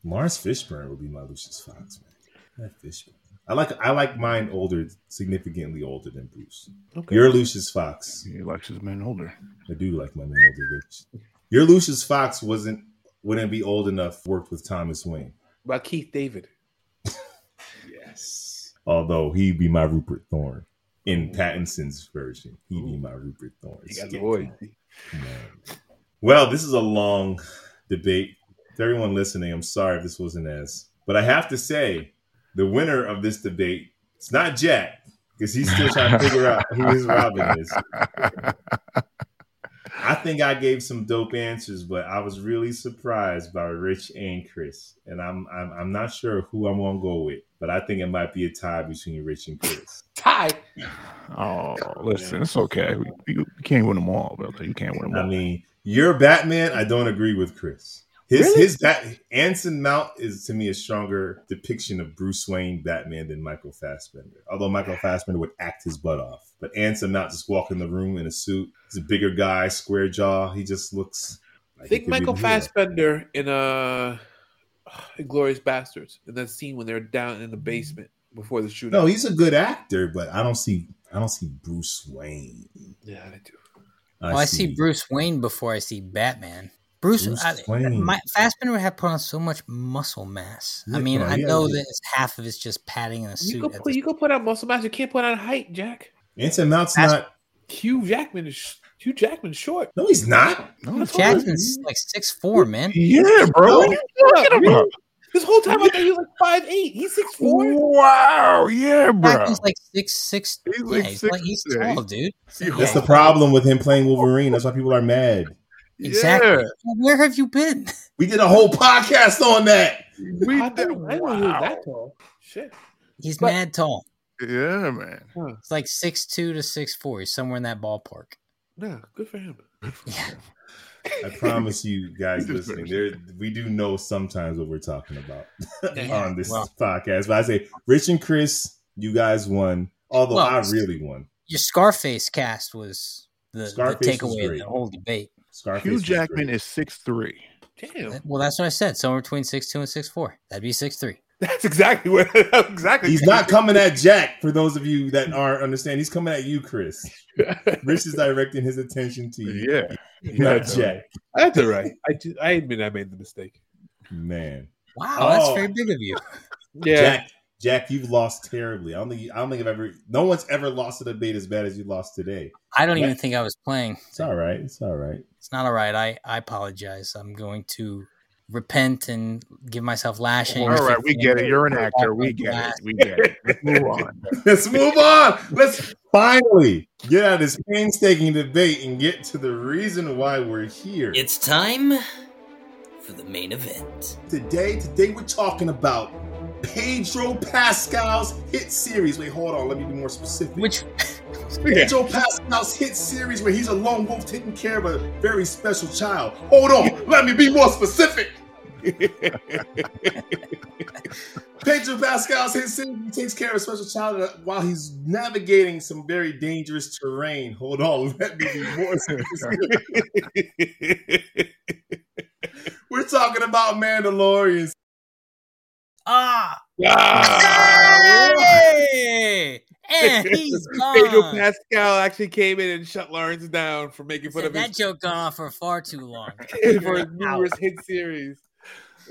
Laurence Fishburne would be my Lucius Fox man. That Fishburne. I like I like mine older, significantly older than Bruce. Okay. You're Lucius Fox. He likes his men older. I do like my man older Rich. Your Lucius Fox wasn't wouldn't be old enough worked with Thomas Wayne. About Keith David. Yes. Although he'd be my Rupert Thorne. In Pattinson's version, he'd be my Rupert Thorne. He got the voice. come on. Come on. Well, this is a long debate. To everyone listening, I'm sorry if this wasn't as, but I have to say, the winner of this debate, it's not Jack, because he's still trying to figure out who his Robin is. I think I gave some dope answers, but I was really surprised by Rich and Chris, and I'm I'm, I'm not sure who I'm gonna go with, but I think it might be a tie between Rich and Chris. tie. Oh, listen, it's okay. You, you can't win them all, Belter. You can't win them all. I all. mean, your Batman, I don't agree with Chris. His Really? his bat Anson Mount is to me a stronger depiction of Bruce Wayne Batman than Michael Fassbender. Although Michael Fassbender would act his butt off, but Anson Mount just walk in the room in a suit. He's a bigger guy, square jaw. He just looks. I Like think he could be Michael. Fassbender in uh Glorious Bastards in that scene when they're down in the basement before the shooting. No, he's a good actor, but I don't see I don't see Bruce Wayne. yeah, I do. Well, I see Bruce Wayne before I see Batman. Bruce, Bruce I, Wayne. my Fassbender would have put on so much muscle mass. I mean, come I know that it's half of it's just padding in a You suit. go at put you go put out muscle mass. You can't put on height, Jack. Anson Mount's Fass- not. Hugh Jackman is Hugh Jackman's short. No, he's not. No, it's Jackson's like six four, man. Yeah, bro. What are you talking about? This whole time I thought he was like five eight. He's six four. Wow, yeah, bro. Jackson's like six six. He's yeah, like he's, six like, he's six. tall, dude. Yeah. That's the problem with him playing Wolverine. That's why people are mad. Exactly. Yeah. Where have you been? We did a whole podcast on that. We I did, didn't I didn't know wow. that tall. Shit. He's But- mad tall. Yeah, man. It's like six two to six four. He's somewhere in that ballpark. No, good for him. Yeah. I promise you guys listening, there we do know sometimes what we're talking about Yeah, on this well. podcast. But I say, Rich and Chris, you guys won. Although Well, I really won. Your Scarface cast was the, Scarface the was takeaway of the whole debate. Scarface. Hugh Jackman great. is six three. Damn. Well, that's what I said. Somewhere between six two and six four. That'd be six three. That's exactly what exactly. He's not coming at Jack. For those of you that aren't understand, he's coming at you, Chris. Rich is directing his attention to you, Yeah. not Jack. That's all right. I do, I admit I made the mistake. Man, Wow, that's Oh. very big of you. Yeah. Jack, Jack, you've lost terribly. I don't think. I don't think I've ever. No one's ever lost a debate as bad as you lost today. I don't Yeah. even think I was playing. It's all right. It's all right. It's not all right. I, I apologize. I'm going to repent and give myself lashings. All right, we get it. You're an actor. We off get it. We get it. Let's move on. Let's move on. Let's finally get out of this painstaking debate and get to the reason why we're here. It's time for the main event. today, today we're talking about Pedro Pascal's hit series. Wait, hold on. Let me be more specific. Which Pedro Pascal's hit series where he's a lone wolf taking care of a very special child. Hold on. Let me be more specific. Pedro Pascal's hit series he takes care of a special child while he's navigating some very dangerous terrain. Hold on. Let me be more specific. We're talking about Mandalorians. Ah, Ah, hey, and he's Pedro gone. Pascal actually came in and shut Lawrence down for making fun of that his joke gone on for far too long. for his numerous hit series.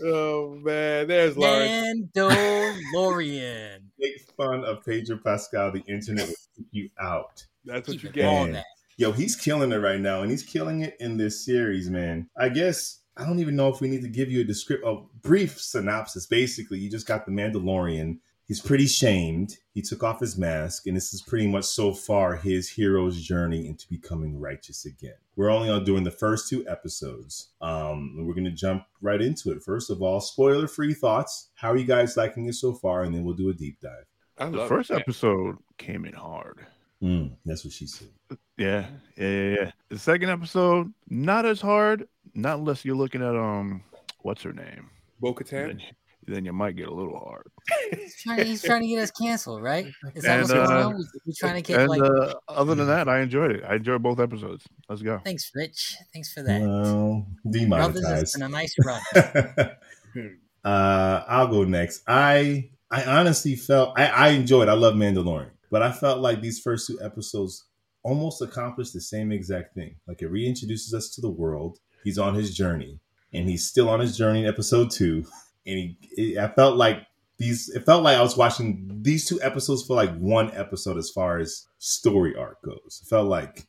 Oh man, there's Lawrence. Mandalorian. Make fun of Pedro Pascal. The internet will kick you out. That's what Keep you get. going, Man. man. Yo, he's killing it right now, and he's killing it in this series, man. I guess I don't even know if we need to give you a descript a brief synopsis. Basically, you just got the Mandalorian. He's pretty shamed. He took off his mask, and this is pretty much so far his hero's journey into becoming righteous again. We're only on doing the first two episodes. Um, we're gonna jump right into it. First of all, spoiler-free thoughts. How are you guys liking it so far? And then we'll do a deep dive. I The first it. episode came in hard. Mm, that's what she said. Yeah, yeah, yeah, yeah. The second episode, not as hard, not unless you're looking at um, what's her name? Bo-Katan. Then, then you might get a little hard. He's trying, he's trying to get us canceled, right? Is that And, what's going uh, on? We're trying to get And like. uh, other than that, I enjoyed it. I enjoyed both episodes. Let's go. Thanks, Rich. Thanks for that. Well, Brothers, it's demonetized. been a nice run. uh, I'll go next. I I honestly felt I, I enjoyed. I love Mandalorian, but I felt like these first two episodes almost accomplished the same exact thing. Like it reintroduces us to the world. He's on his journey, and he's still on his journey in episode two. And he, it, I felt like these. It felt like I was watching these two episodes for like one episode as far as story arc goes. It felt like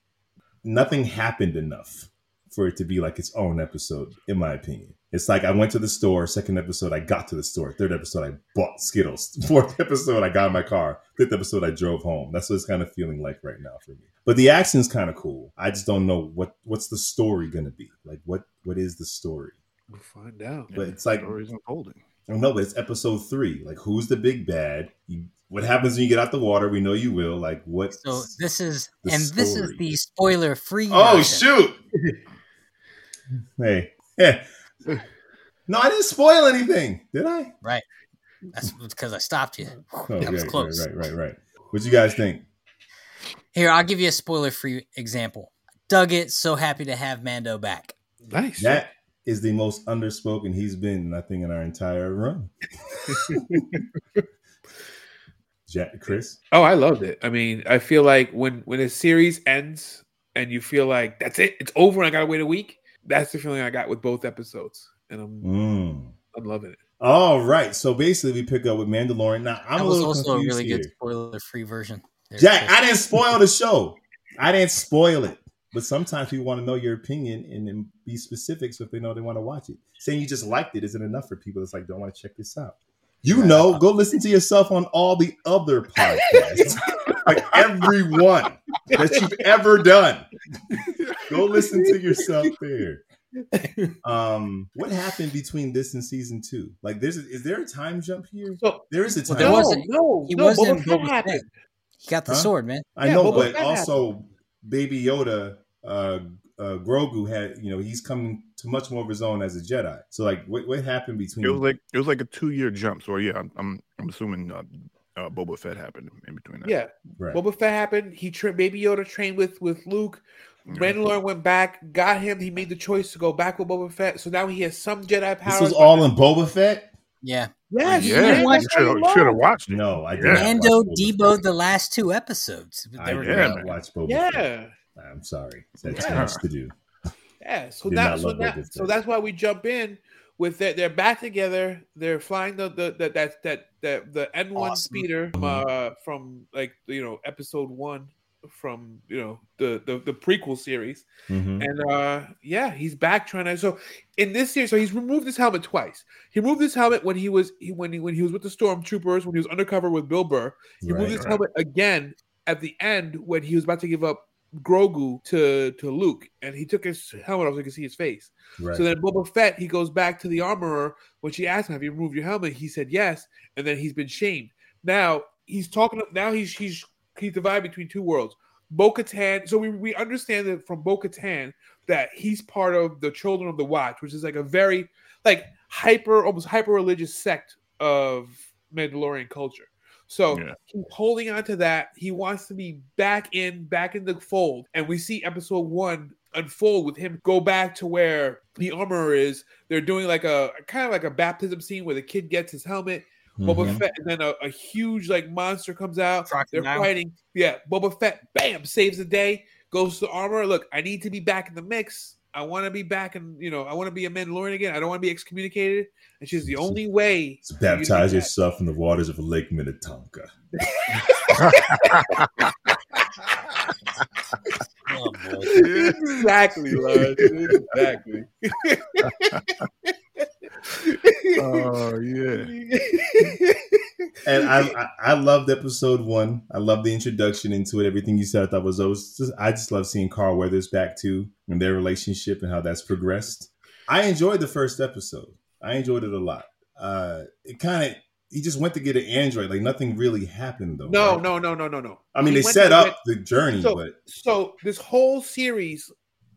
nothing happened enough for it to be like its own episode, in my opinion. It's like I went to the store. Second episode, I got to the store. Third episode, I bought Skittles. Fourth episode, I got in my car. Fifth episode, I drove home. That's what it's kind of feeling like right now for me. But the action's kind of cool. I just don't know what what's the story gonna be. Like what what is the story? We'll find out. But it's like- stories unfolding. I don't know, but it's episode three. Like who's the big bad? You, what happens when you get out the water? We know you will. Like what? So this is, the and this is the spoiler-free. Oh version. shoot! hey, yeah. No, I didn't spoil anything, did I? Right. That's because I stopped you. Oh, that was right, close. Right, right, right, right. What you guys think? Here, I'll give you a spoiler-free example. Dug it. So happy to have Mando back. Nice. That is the most underspoken he's been, I think, in our entire run. Jack, Chris. Oh, I loved it. I mean, I feel like when when a series ends and you feel like that's it, it's over, and I gotta wait a week. That's the feeling I got with both episodes, and I'm Mm. I'm loving it. All right. So basically, we pick up with Mandalorian. Now I'm that a little also a confused really here. good spoiler-free version. There, Jack, Chris. I didn't spoil the show. I didn't spoil it. But sometimes people want to know your opinion and then be specific so if they know they want to watch it. Saying you just liked it isn't enough for people. It's like, don't want to check this out. You know, go listen to yourself on all the other podcasts. like every one that you've ever done. Go listen to yourself there. Um, what happened between this and season two? Like, there's a, is there a time jump here? So There is a Well, time. there no, jump. wasn't- no, he no, was Boba Boba Fett. happened. He got the Huh? sword, man. I Yeah, know, Boba but Fett also Baby Yoda, uh, uh, Grogu had, you know, he's coming to much more of his own as a Jedi. So, like, what what happened between? It was like it was like a two year jump. So yeah, I'm I'm, I'm assuming uh, uh, Boba Fett happened in between that. Yeah, right. Boba Fett happened. He tra- Baby Yoda trained with with Luke. Yeah. Mandalorian went back, got him. He made the choice to go back with Boba Fett. So now he has some Jedi powers. this was all in Boba Fett. Yeah. Yes, You Yeah, didn't man, watch- that's what you should have watched it. No, I did Yeah. not Mando watch deboed the last two episodes. I They were did Yeah, not great. watch Boba Yeah, Fett. I'm sorry, that's too Yeah. much to do. yeah. So Did that, so that, so that's why we jump in with that. They're back together. They're flying the the, the that that that the N one Awesome. speeder from, uh, from like you know episode one from you know the the, the prequel series. Mhm. And uh yeah, he's back trying to so in this series, so he's removed his helmet twice. He removed his helmet when he was he, when he when he was with the stormtroopers, when he was undercover with Bill Burr. He removed his right. helmet again at the end when he was about to give up Grogu to to Luke, and he took his helmet off so you can see his face. Right. So then Boba Fett, he goes back to the armorer when she asked him, "Have you removed your helmet?" He said yes, and then he's been shamed. Now he's talking. Now he's he's he's divided between two worlds. Bo Katan. So we, we understand that from Bo Katan that he's part of the Children of the Watch, which is like a very like hyper, almost hyper religious sect of Mandalorian culture. So Yeah. he's holding on to that. He wants to be back in, back in the fold. And we see episode one unfold with him go back to where the armorer is. They're doing like a kind of like a baptism scene where the kid gets his helmet. Boba Mhm. Fett, and then a, a huge like monster comes out. They're Crocodile. fighting. Yeah, Boba Fett, bam, saves the day. Goes to armor. Look, I need to be back in the mix. I want to be back and You know, I want to be a Mandalorian again. I don't want to be excommunicated. And she's the only way. So for you to baptize back. yourself in the waters of Lake Minnetonka. Oh exactly, Lars. Exactly. Oh yeah. And I, I I loved episode one. I love the introduction into it. Everything you said, I thought was always just I just love seeing Carl Weathers back too and their relationship and how that's progressed. I enjoyed the first episode. I enjoyed it a lot. Uh, it kind of he just went to get an android. Like nothing really happened though. No, right? no, no, no, no, no. I mean, He they set up get- the journey, so, but so this whole series,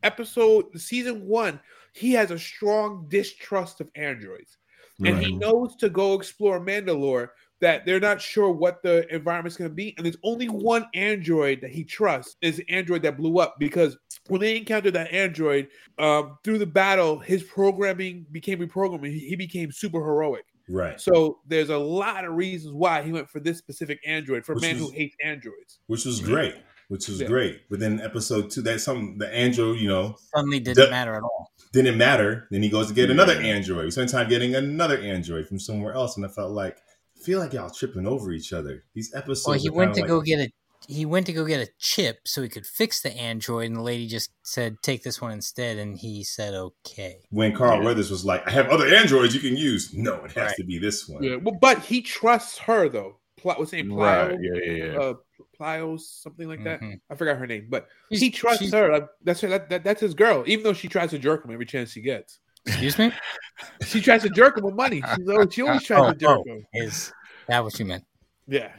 episode season one, he has a strong distrust of androids, and he knows to go explore Mandalore that they're not sure what the environment's going to be, and there's only one android that he trusts is the android that blew up because when they encountered that android um, through the battle, his programming became reprogrammed. He, he became super heroic. right, So there's a lot of reasons why he went for this specific android for a Which man was- who hates androids. which was great, which was Yeah. great. But then episode two, that's something the android, you know, Suddenly didn't The- matter at all. didn't matter. Then he goes to get another android. We spent time getting another android from somewhere else, and I felt like I feel like y'all tripping over each other. These episodes. Well, he are went to kinda go get a he went to go get a chip so he could fix the android, and the lady just said, "Take this one instead," and he said, "Okay." when Carl Yeah. Weathers was like, "I have other androids you can use." No, it has Right. to be this one. Yeah, well, but he trusts her though. Pl- what's her name? Plio, Right. Yeah. Yeah. Yeah. uh, Plios, something like that. Mhm. I forgot her name, but She's- he trusts she's- her. Like, that's her. That, that, that's his girl. Even though she tries to jerk him every chance she gets, Excuse me. she tries to jerk him with money. She's always, she always tries Oh, to jerk oh, him. is that what you meant? Yeah,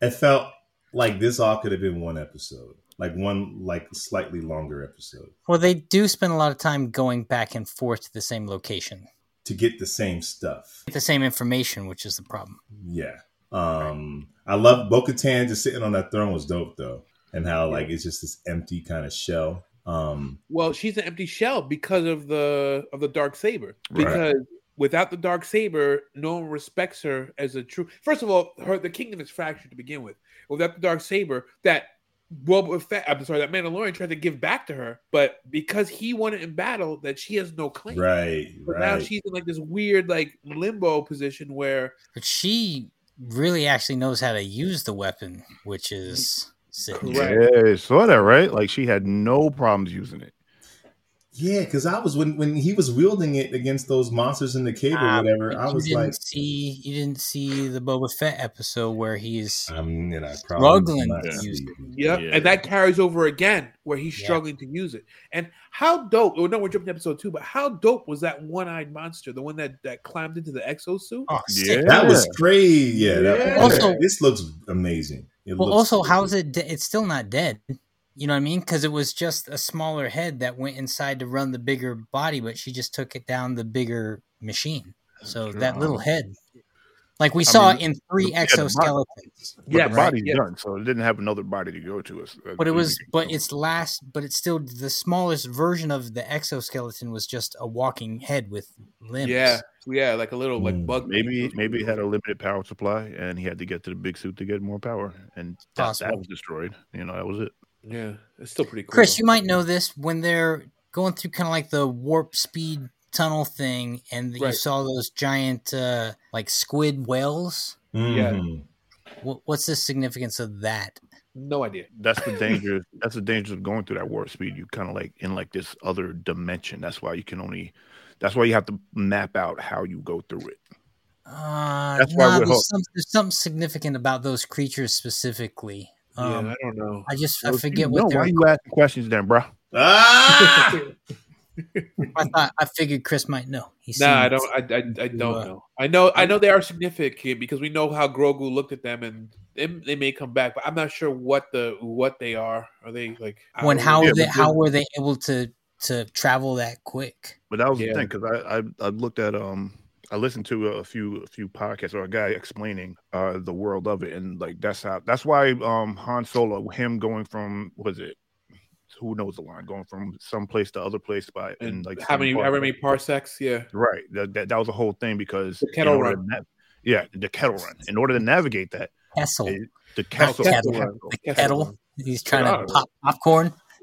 It felt like this all could have been one episode, like one like slightly longer episode Well, they do spend a lot of time going back and forth to the same location, to get the same stuff. the same information, which is the problem. Yeah. Um, I love Bo Katan just sitting on that throne was dope though, and how like it's just this empty kind of shell. Um, well, she's an empty shell because of the of the dark saber. Right. Because without the dark saber, no one respects her as a true. First of all, her the kingdom is fractured to begin with. Without the dark saber, that Boba Fett, I'm sorry, that Mandalorian tried to give back to her, but because he won it in battle, that she has no claim. right, But now she's in like this weird like limbo position where But she really actually knows how to use the weapon, which is sick. Correct. Yeah, saw that right? Like she had no problems using it. Yeah, because I was when when he was wielding it against those monsters in the cave or Ah, whatever. but I you was didn't like, see you didn't see the Boba Fett episode where he's I mean, and I struggling to use it. yeah, Yeah. and that carries over again where he's Yeah. struggling to use it. And how dope? Oh no, we're jumping to episode two, but how dope was that one-eyed monster, the one that that climbed into the exosuit? Oh, sick. Yeah. That was crazy. Yeah. That, Yeah. Also- this looks amazing. It Well, looks also, so how's it? De- it's still not dead. You know what I mean? Because it was just a smaller head that went inside to run the bigger body, but she just took it down the bigger machine. So that little head, like we I saw mean, in three yeah, the body- exoskeletons, Yeah, the body's yeah. done, so it didn't have another body to go to us. but it was, but its last, but it's still the smallest version of the exoskeleton was just a walking head with limbs. Yeah, yeah, like a little like Mm. bug. maybe maybe it had a limited power supply, and he had to get to the big suit to get more power, and that, that Possible. was destroyed. You know, that was it. Yeah, it's still pretty cool. Chris, you might know this when they're going through kind of like the warp speed tunnel thing, and you saw those giant uh, like squid whales. Mhm. What, what's the significance of that? no idea. That's the danger. that's the danger of going through that warp speed. You kind of like in like this other dimension. That's why you can only. That's why you have to map out how you go through it. Uh, That's why nah, we're there's, some, there's something significant about those creatures specifically. Um, yeah, I don't know. I just I Well, if forget you what know, they're. why you asking questions then, bro? Ah! I thought I figured Chris might know. He Nah, I don't. I, I, I don't uh, know. I know. I know they are significant because we know how Grogu looked at them, and they, they may come back, but I'm not sure what the what they are. Are they like When how Yeah, they, how were they able to to travel that quick? But that was Yeah. the thing because I, I I looked at um I listened to a few a few podcasts or a guy explaining uh the world of it and like that's how that's why um Han Solo him going from was it who knows the line going from some place to other place by and and like how many some however many parsecs? Yeah, right that, that that was a whole thing because The kettle run. to nav- yeah the kettle run in order to navigate that Kessel, it- the kettle, kettle kettle, run. the kettle. run. He's trying Oh. to pop popcorn.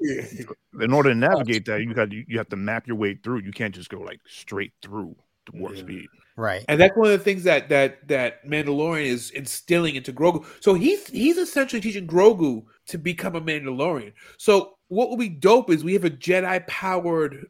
in order to navigate that you got you have to map your way through you can't just go like straight through the warp Yeah. speed Right. and that's one of the things that that that Mandalorian is instilling into Grogu. So he's he's essentially teaching Grogu to become a Mandalorian. So what would be dope is we have a Jedi powered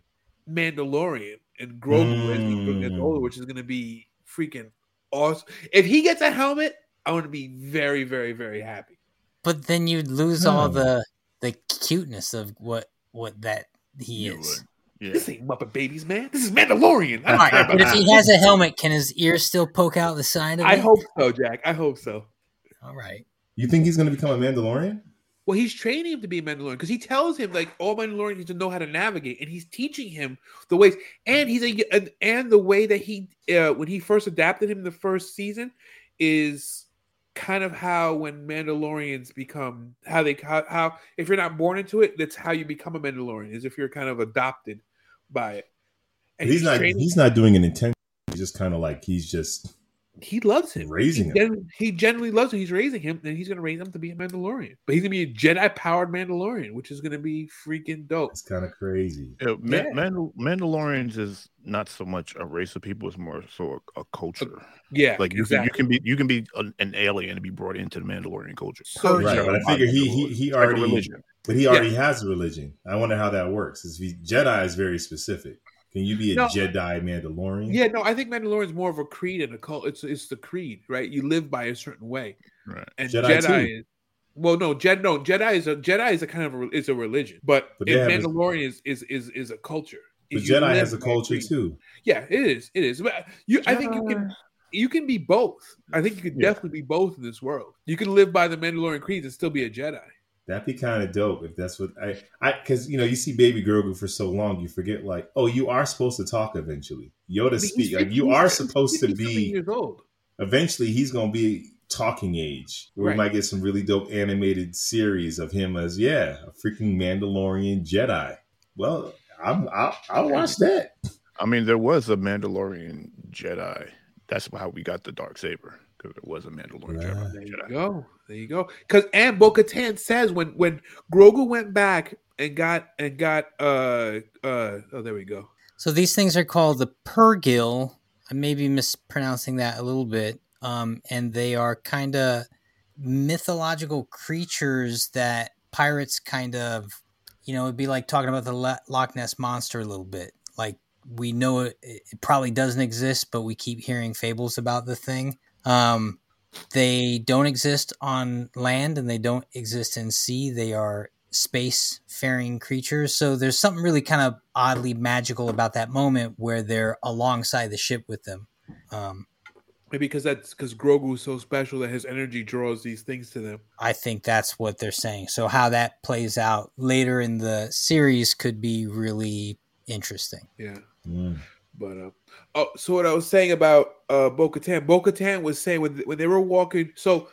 Mandalorian and Grogu as he gets Mm. older, which is going to be freaking awesome. If he gets a helmet, I want to be very, very, very happy. But then you'd lose all the the cuteness of what what that he You is. would. Yeah. This ain't Muppet Babies, man. This is Mandalorian. I don't care about but if he has a helmet, can his ears still poke out the side of I it? I hope so, Jack. I hope so. All right. You think he's going to become a Mandalorian? Well, he's training him to be a Mandalorian because he tells him like all Mandalorians need to know how to navigate, and he's teaching him the ways. And he's a and, and the way that he uh, when he first adapted him the first season is kind of how when Mandalorians become how they how, how if you're not born into it, that's how you become a Mandalorian is if you're kind of adopted by it. But he's not. training- He's not doing it intentionally. He's just kind of like he's just. he loves him. raising he, him. gen- he genuinely loves him. He's raising him, and he's going to raise him to be a Mandalorian. But he's going to be a Jedi powered Mandalorian, which is going to be freaking dope. It's kind of crazy. Yeah, Man- Yeah. Mandal- Mandalorians is not so much a race of people; it's more so a, a culture. Yeah, Like you, exactly. can, you can be you can be an, an alien and be brought into the Mandalorian culture. So- Right, but I figure he he he It's like already. religion. But he already has a religion. I wonder how that works. Is he Jedi is very specific. Can you be a No. Jedi Mandalorian? Yeah, no, I think Mandalorian is more of a creed and a cult. It's it's the creed, right? You live by a certain way, Right. and Jedi Jedi. is, well, no, Jed, no, Jedi is a Jedi is a kind of a, is a religion, but, But they in a- Mandalorian is, is is is a culture. But Jedi has a culture creed. too. Yeah, it is. It is. But you, I think you can you can be both. I think you could Yeah. definitely be both in this world. You can live by the Mandalorian creed and still be a Jedi. That'd be kind of dope if that's what I I because you know you see Baby Grogu for so long you forget like oh you are supposed to talk eventually. Yoda I speak like you are supposed to be. years old. Eventually he's gonna be talking age. Where Right. We might get some really dope animated series of him as yeah a freaking Mandalorian Jedi. Well, I'm I'll, I'll watch that. I mean, there was a Mandalorian Jedi. That's how we got the dark saber because there was a Mandalorian Right. There you Jedi. go. There you go. Because and Bo Katan says when when Grogu went back and got and got uh uh oh there we go. So these things are called the Purrgil. I may be mispronouncing that a little bit. Um, and they are kind of mythological creatures that pirates kind of, you know, it'd be like talking about the La- Loch Ness monster a little bit. Like we know it, it probably doesn't exist, but we keep hearing fables about the thing. Um, they don't exist on land and they don't exist in sea. They are space faring creatures. So there's something really kind of oddly magical about that moment where they're alongside the ship with them. Um, Maybe because that's because Grogu is so special that his energy draws these things to them. I think that's what they're saying. So how that plays out later in the series could be really interesting. Yeah. Mm. But uh, oh, so what I was saying about uh, Bo Katan, Bo Katan was saying when when they were walking. So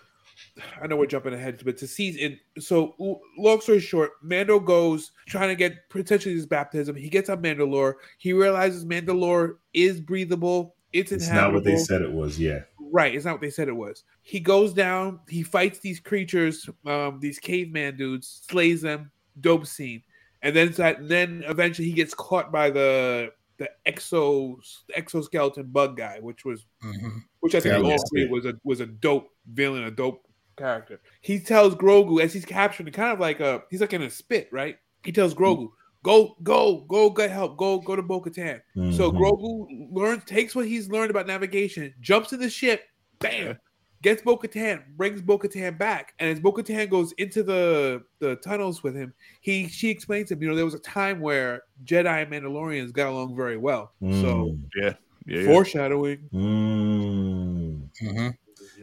I know we're jumping ahead, but to see in so long story short, Mando goes trying to get potentially his baptism. He gets on Mandalore. He realizes Mandalore is breathable. It's, It's not what they said it was. Yeah. Right, it's not what they said it was. He goes down, he fights these creatures, um, these caveman dudes, slays them, dope scene. And then it's that then eventually he gets caught by the the exo exoskeleton bug guy, which was hmm which I think That all was three was a was a dope villain, a dope character. He tells Grogu as he's captured, kind of like a he's like in a spit, right? He tells Grogu, "Go, go, go, get help, go, go to Bo-Katan." So Mhm. Grogu learns, takes what he's learned about navigation, jumps in the ship, bam, gets Bo Katan, brings Bo Katan back. And as Bo Katan goes into the, the tunnels with him, he she explains to him, you know, there was a time where Jedi and Mandalorians got along very well. So Mm. Yeah, yeah. yeah. foreshadowing. Mm. hmm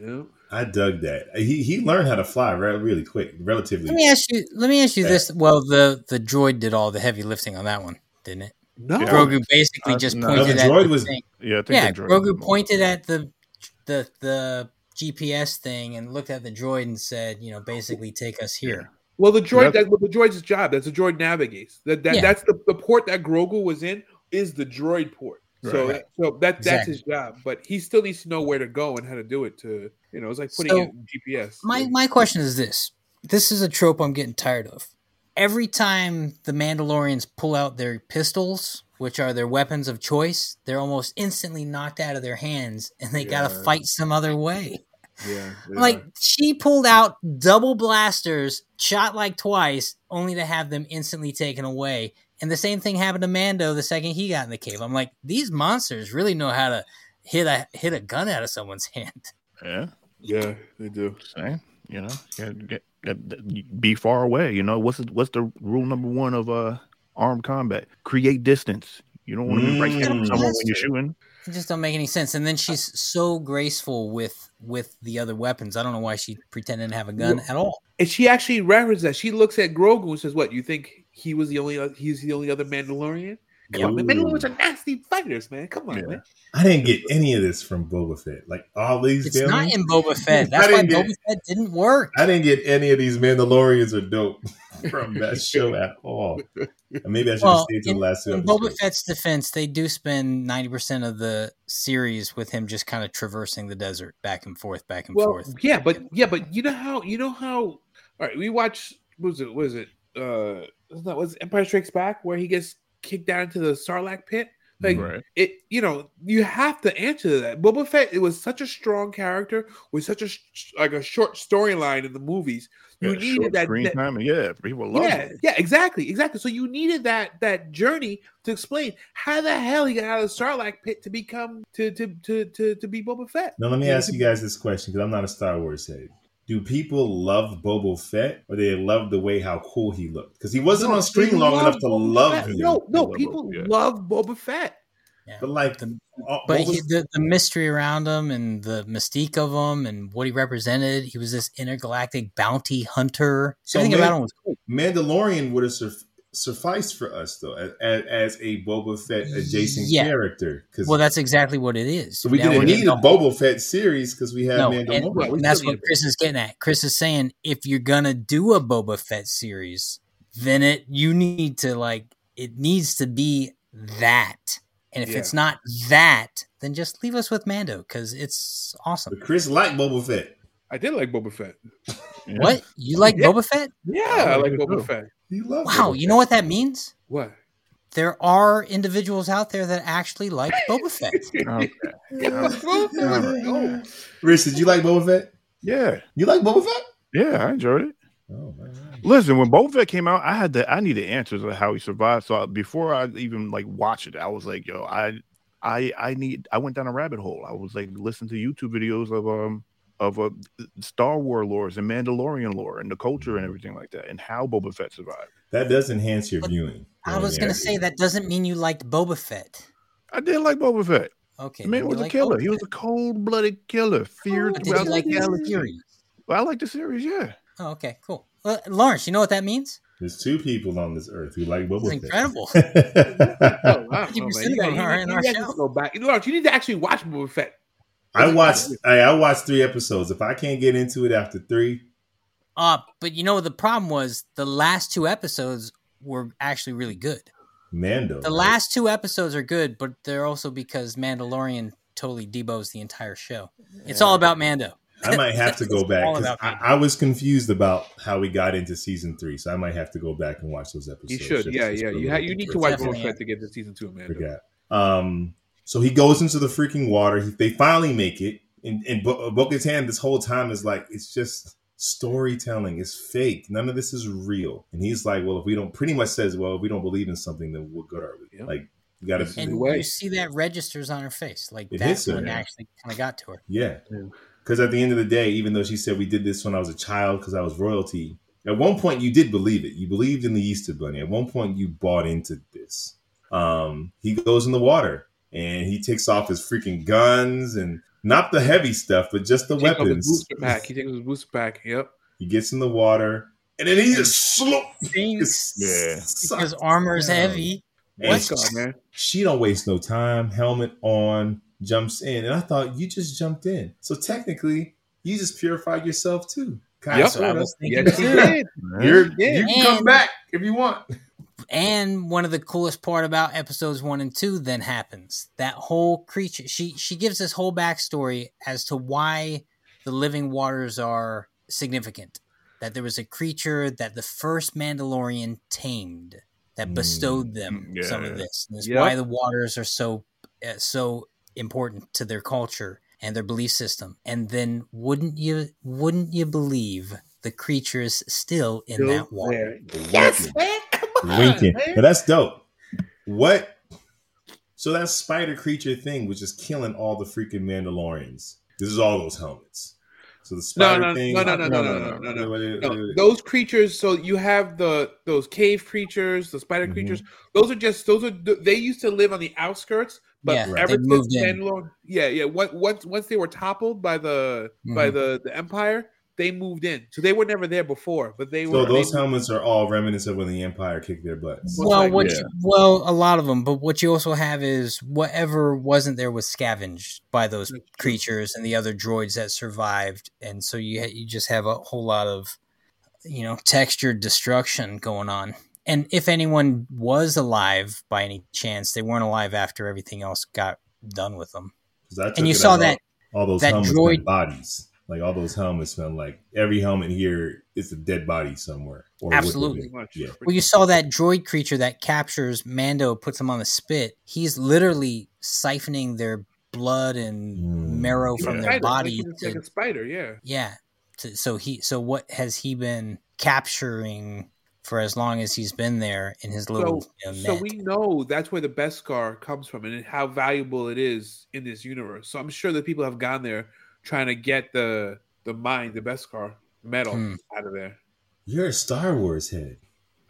Yeah. I dug that. He he learned how to fly re- really quick, relatively. Let me ask you. Let me ask you Yeah. this. Well, the the droid did all the heavy lifting on that one, didn't it? No. Yeah. Grogu basically Uh, just no. pointed No, the at droid the was- thing. Yeah, I think Yeah, the droid Grogu pointed at the the the GPS thing and looked at the droid and said, you know, basically take us here. Well, the droid That's- that well, the droid's job. That's the droid navigates. That, that Yeah. that's the, the port that Grogu was in is the droid port. So Right. so that that's Exactly. his job. But he still needs to know where to go and how to do it. To you know, it's like putting So, it in GPS. My my question is this: This is a trope I'm getting tired of. Every time the Mandalorians pull out their pistols, which are their weapons of choice, they're almost instantly knocked out of their hands, and they gotta fight some other way. Yeah, they Like are. she pulled out double blasters, shot like twice, only to have them instantly taken away. And the same thing happened to Mando the second he got in the cave. I'm like, these monsters really know how to hit a hit a gun out of someone's hand. Yeah. yeah, they do. Same. You know, get, get, get- be far away. You know, what's the, what's the rule number one of uh armed combat? Create distance. You don't want to be right next to Mm. someone when you're shooting. It just don't make any sense. And then she's so graceful with with the other weapons. I don't know why she pretended to have a gun at all. And she actually references that. She looks at Grogu and says, "What you think he was the only? He's the only other Mandalorian? Come Yeah. on, man. Mandalorians are nasty fighters, man. Come on, Yeah. man. I didn't get any of this from Boba Fett. Like all these It's not in Boba Fett. I That's why didn't get- Boba Fett didn't work. I didn't get any of these Mandalorians are dope from that show at all. And maybe I should have stayed to the last two in Boba. Fett's defense, they do spend ninety percent of the series with him just kind of traversing the desert back and forth, back and Well, forth. yeah, but yeah, but you know how you know how. All right, we watch. What was it? What was it? Uh, wasn't that was Empire Strikes Back where he gets kicked down into the Sarlacc pit. Like Right. it, you know, you have to answer to that. Boba Fett, it was such a strong character with such a sh- like a short storyline in the movies. You Yeah, needed short that, screen that- time. Yeah, people love yeah, it. yeah, exactly, exactly. So you needed that that journey to explain how the hell he got out of the Sarlacc pit to become to to to to, to be Boba Fett. Now let me ask you guys this question because I'm not a Star Wars head. Do people love Boba Fett or they love the way how cool he looked? Because he wasn't No, on screen long enough to Boba love Fett. him. No, no, love people Boba, love Boba Fett. Yeah. But like, The- uh, But Boba's- he, the, the mystery around him and the mystique of him and what he represented, he was this intergalactic bounty hunter. So Everything man- about him was cool. Mandalorian would have suf- sufficed for us though as, as a Boba Fett adjacent Yeah. character. Because Well, that's exactly what it is. so we Now didn't need a the Boba Fett series because we have No, and, Mandalorian. Well, we and that's what Chris is getting at. Chris is saying if you're gonna do a Boba Fett series, then it you need to like it needs to be that. And if Yeah. it's not that, then just leave us with Mando because it's awesome. But Chris liked Boba Fett. I did like Boba Fett. Yeah. What you like Yeah. Boba Fett? Yeah, I I like like Boba. Fett. He loved Wow, Boba you know what that means? What? There are individuals out there that actually like Boba Fett. Okay. Oh, Rich, did you like Boba Fett? Yeah, You like Boba Fett? yeah, I enjoyed it. Oh man. Listen, when Boba Fett came out, I had to I needed answers of how he survived. So before I even like watch it, I was like, yo, I I I need I went down a rabbit hole. I was like listening to YouTube videos of um of uh, Star Wars lore and Mandalorian lore and the culture and everything like that and how Boba Fett survived. That does enhance your But viewing. I was gonna say that doesn't mean you liked Boba Fett. I did like Boba Fett. Okay, The man then was a like killer. Boba He was a cold blooded killer, feared But did throughout you like the the series? Well, I like the series, yeah. Oh, okay, cool. Well, Lawrence, you know what that means? There's two people on this earth who like Boba Fett. incredible. oh, I don't know, 50% man. You of gotta- them are you- you guys show. need to Go back. You you need to actually watch Boba Fett. I watched. I, I watched three episodes. If I can't get into it after three, Uh, but you know the problem was the last two episodes were actually really good. Mando. The right? last two episodes are good, but they're also because Mandalorian totally debos the entire show. It's all about Mando. I might have to go back all 'cause I, I was confused about how we got into season three, so I might have to go back and watch those episodes. You should, just- yeah, just yeah. You ha- you need to watch Definitely. Boba Fett to get to season two, man. Forgot. Um, so he goes into the freaking water. He, they finally make it, and, and Bo- Bo-Katan this whole time is like, it's just storytelling. It's fake. None of this is real. And he's like, well, if we don't, pretty much says, well, if we don't believe in something, then what good are we? Yeah. Like, you got to, And the you see that registers on her face. Like It that's when actually kind of got to her. yeah. Yeah. Because at the end of the day, even though she said we did this when I was a child because I was royalty, at one point you did believe it. You believed in the Easter Bunny. At one point you bought into this. Um, he goes in the water and he takes off his freaking guns and not the heavy stuff, but just the Take off his weapons. booster pack. He takes his booster pack. Yep. He gets in the water and then he just sloop. Thanks. Yeah. Because armor is down. heavy. And What's God, man? she don't waste no time. Helmet on, jumps in, and I thought you just jumped in. So technically, you just purified yourself too. Kind Yep. of, So I was thinking Yes, he too. did. You're, Yeah. you can come back if you want. And one of the coolest part about episodes one and two then happens. That whole creature she she gives this whole backstory as to why the living waters are significant. That there was a creature that the first Mandalorian tamed that bestowed them Mm, some of this. And that's Yep. why the waters are so uh, so important to their culture. and their belief system. And then wouldn't you wouldn't you believe the creature is still in Still that water? there. Yes, man. Come on, Winking. man. But that's dope. What? So that spider creature thing was just killing all the freaking Mandalorians. This is all those helmets. So the spider no, thing. no, no, no, no, no, no, no, no. What it- No, what it- those creatures. So you have the those cave creatures, the spider Mhm. creatures. Those are just those are they used to live on the outskirts, but Yeah, ever since in. Mandalore, yeah, yeah. Once once once they were toppled by the by Mhm. the the Empire, they moved in. So they were never there before, but they So were. So those they, helmets are all remnants of when the Empire kicked their butts. Well, Well, like- what yeah. you, well, a lot of them, but what you also have is whatever wasn't there was scavenged by those creatures and the other droids that survived, and so you ha- you just have a whole lot of you know textured destruction going on. And if anyone was alive by any chance, they weren't alive after everything else got done with them. And you saw as that all, all those that droid- bodies. Like all those helmets meant like every helmet here is a dead body somewhere. Or Absolutely. been. pretty much. Yeah. Well, you saw that droid creature that captures Mando, puts him on the spit. He's literally siphoning their blood and Mm, marrow He's from a their spider, body. Like, he's like a spider, yeah. yeah. To, so he, so what has he been capturing for as long as he's been there in his little So, you know, so we know that's where the best Beskar comes from and how valuable it is in this universe. So I'm sure that people have gone there trying to get the the mine, the Beskar metal Hmm. out of there. You're a Star Wars head.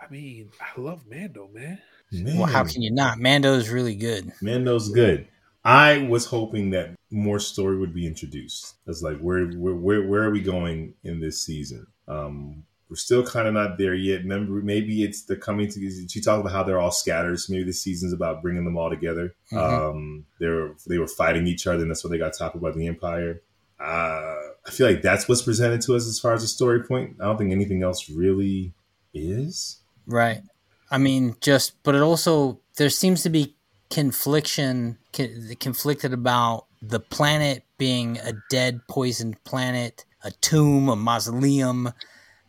I mean, I love Mando, man. Man. well, how can you not? Mando's really good. Mando's good. I was hoping that more story would be introduced. That's like where where where, where are we going in this season? Um, we're still kind of not there yet. Remember, maybe it's the coming to. She talked about how they're all scattered. So maybe this season's about bringing them all together. Mhm. Um, they were they were fighting each other, and that's why they got toppled by the Empire. Uh, I feel like that's what's presented to us as far as a story point. I don't think anything else really is. Right. I mean, just, but it also, there seems to be confliction, con- conflicted about the planet being a dead, poisoned planet, a tomb, a mausoleum,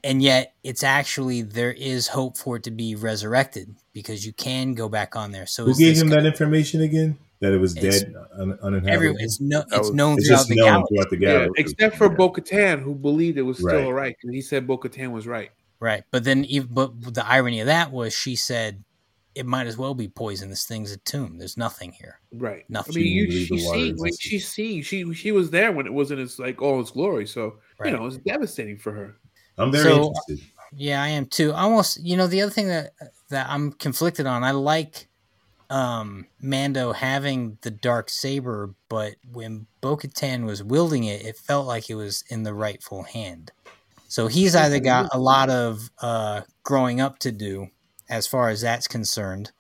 and yet it's actually, there is hope for it to be resurrected because you can go back on there. So who gave him that information again? That it was It's- dead, un- uninhabitable. Every, it's no, it's was- known it's throughout the known galaxy. throughout the Yeah, except for Yeah. Bo Katan, who believed it was still Right. all right. And he said Bo Katan was right. Right. But then, ev- but the irony of that was she said, it might as well be poison. This thing's a tomb. There's nothing here. Right. Nothing. I mean, you, Believe the she's water seen, like, existed. she's seen, she she was there when it was in its like all its glory. So Right. you know, it's devastating for her. I'm very So- interested. Yeah, I am too. Almost, you know, the other thing that that I'm conflicted on. I like um Mando having the dark saber, but when Bo-Katan was wielding it, it felt like it was in the rightful hand. So he's either got a lot of uh growing up to do as far as that's concerned,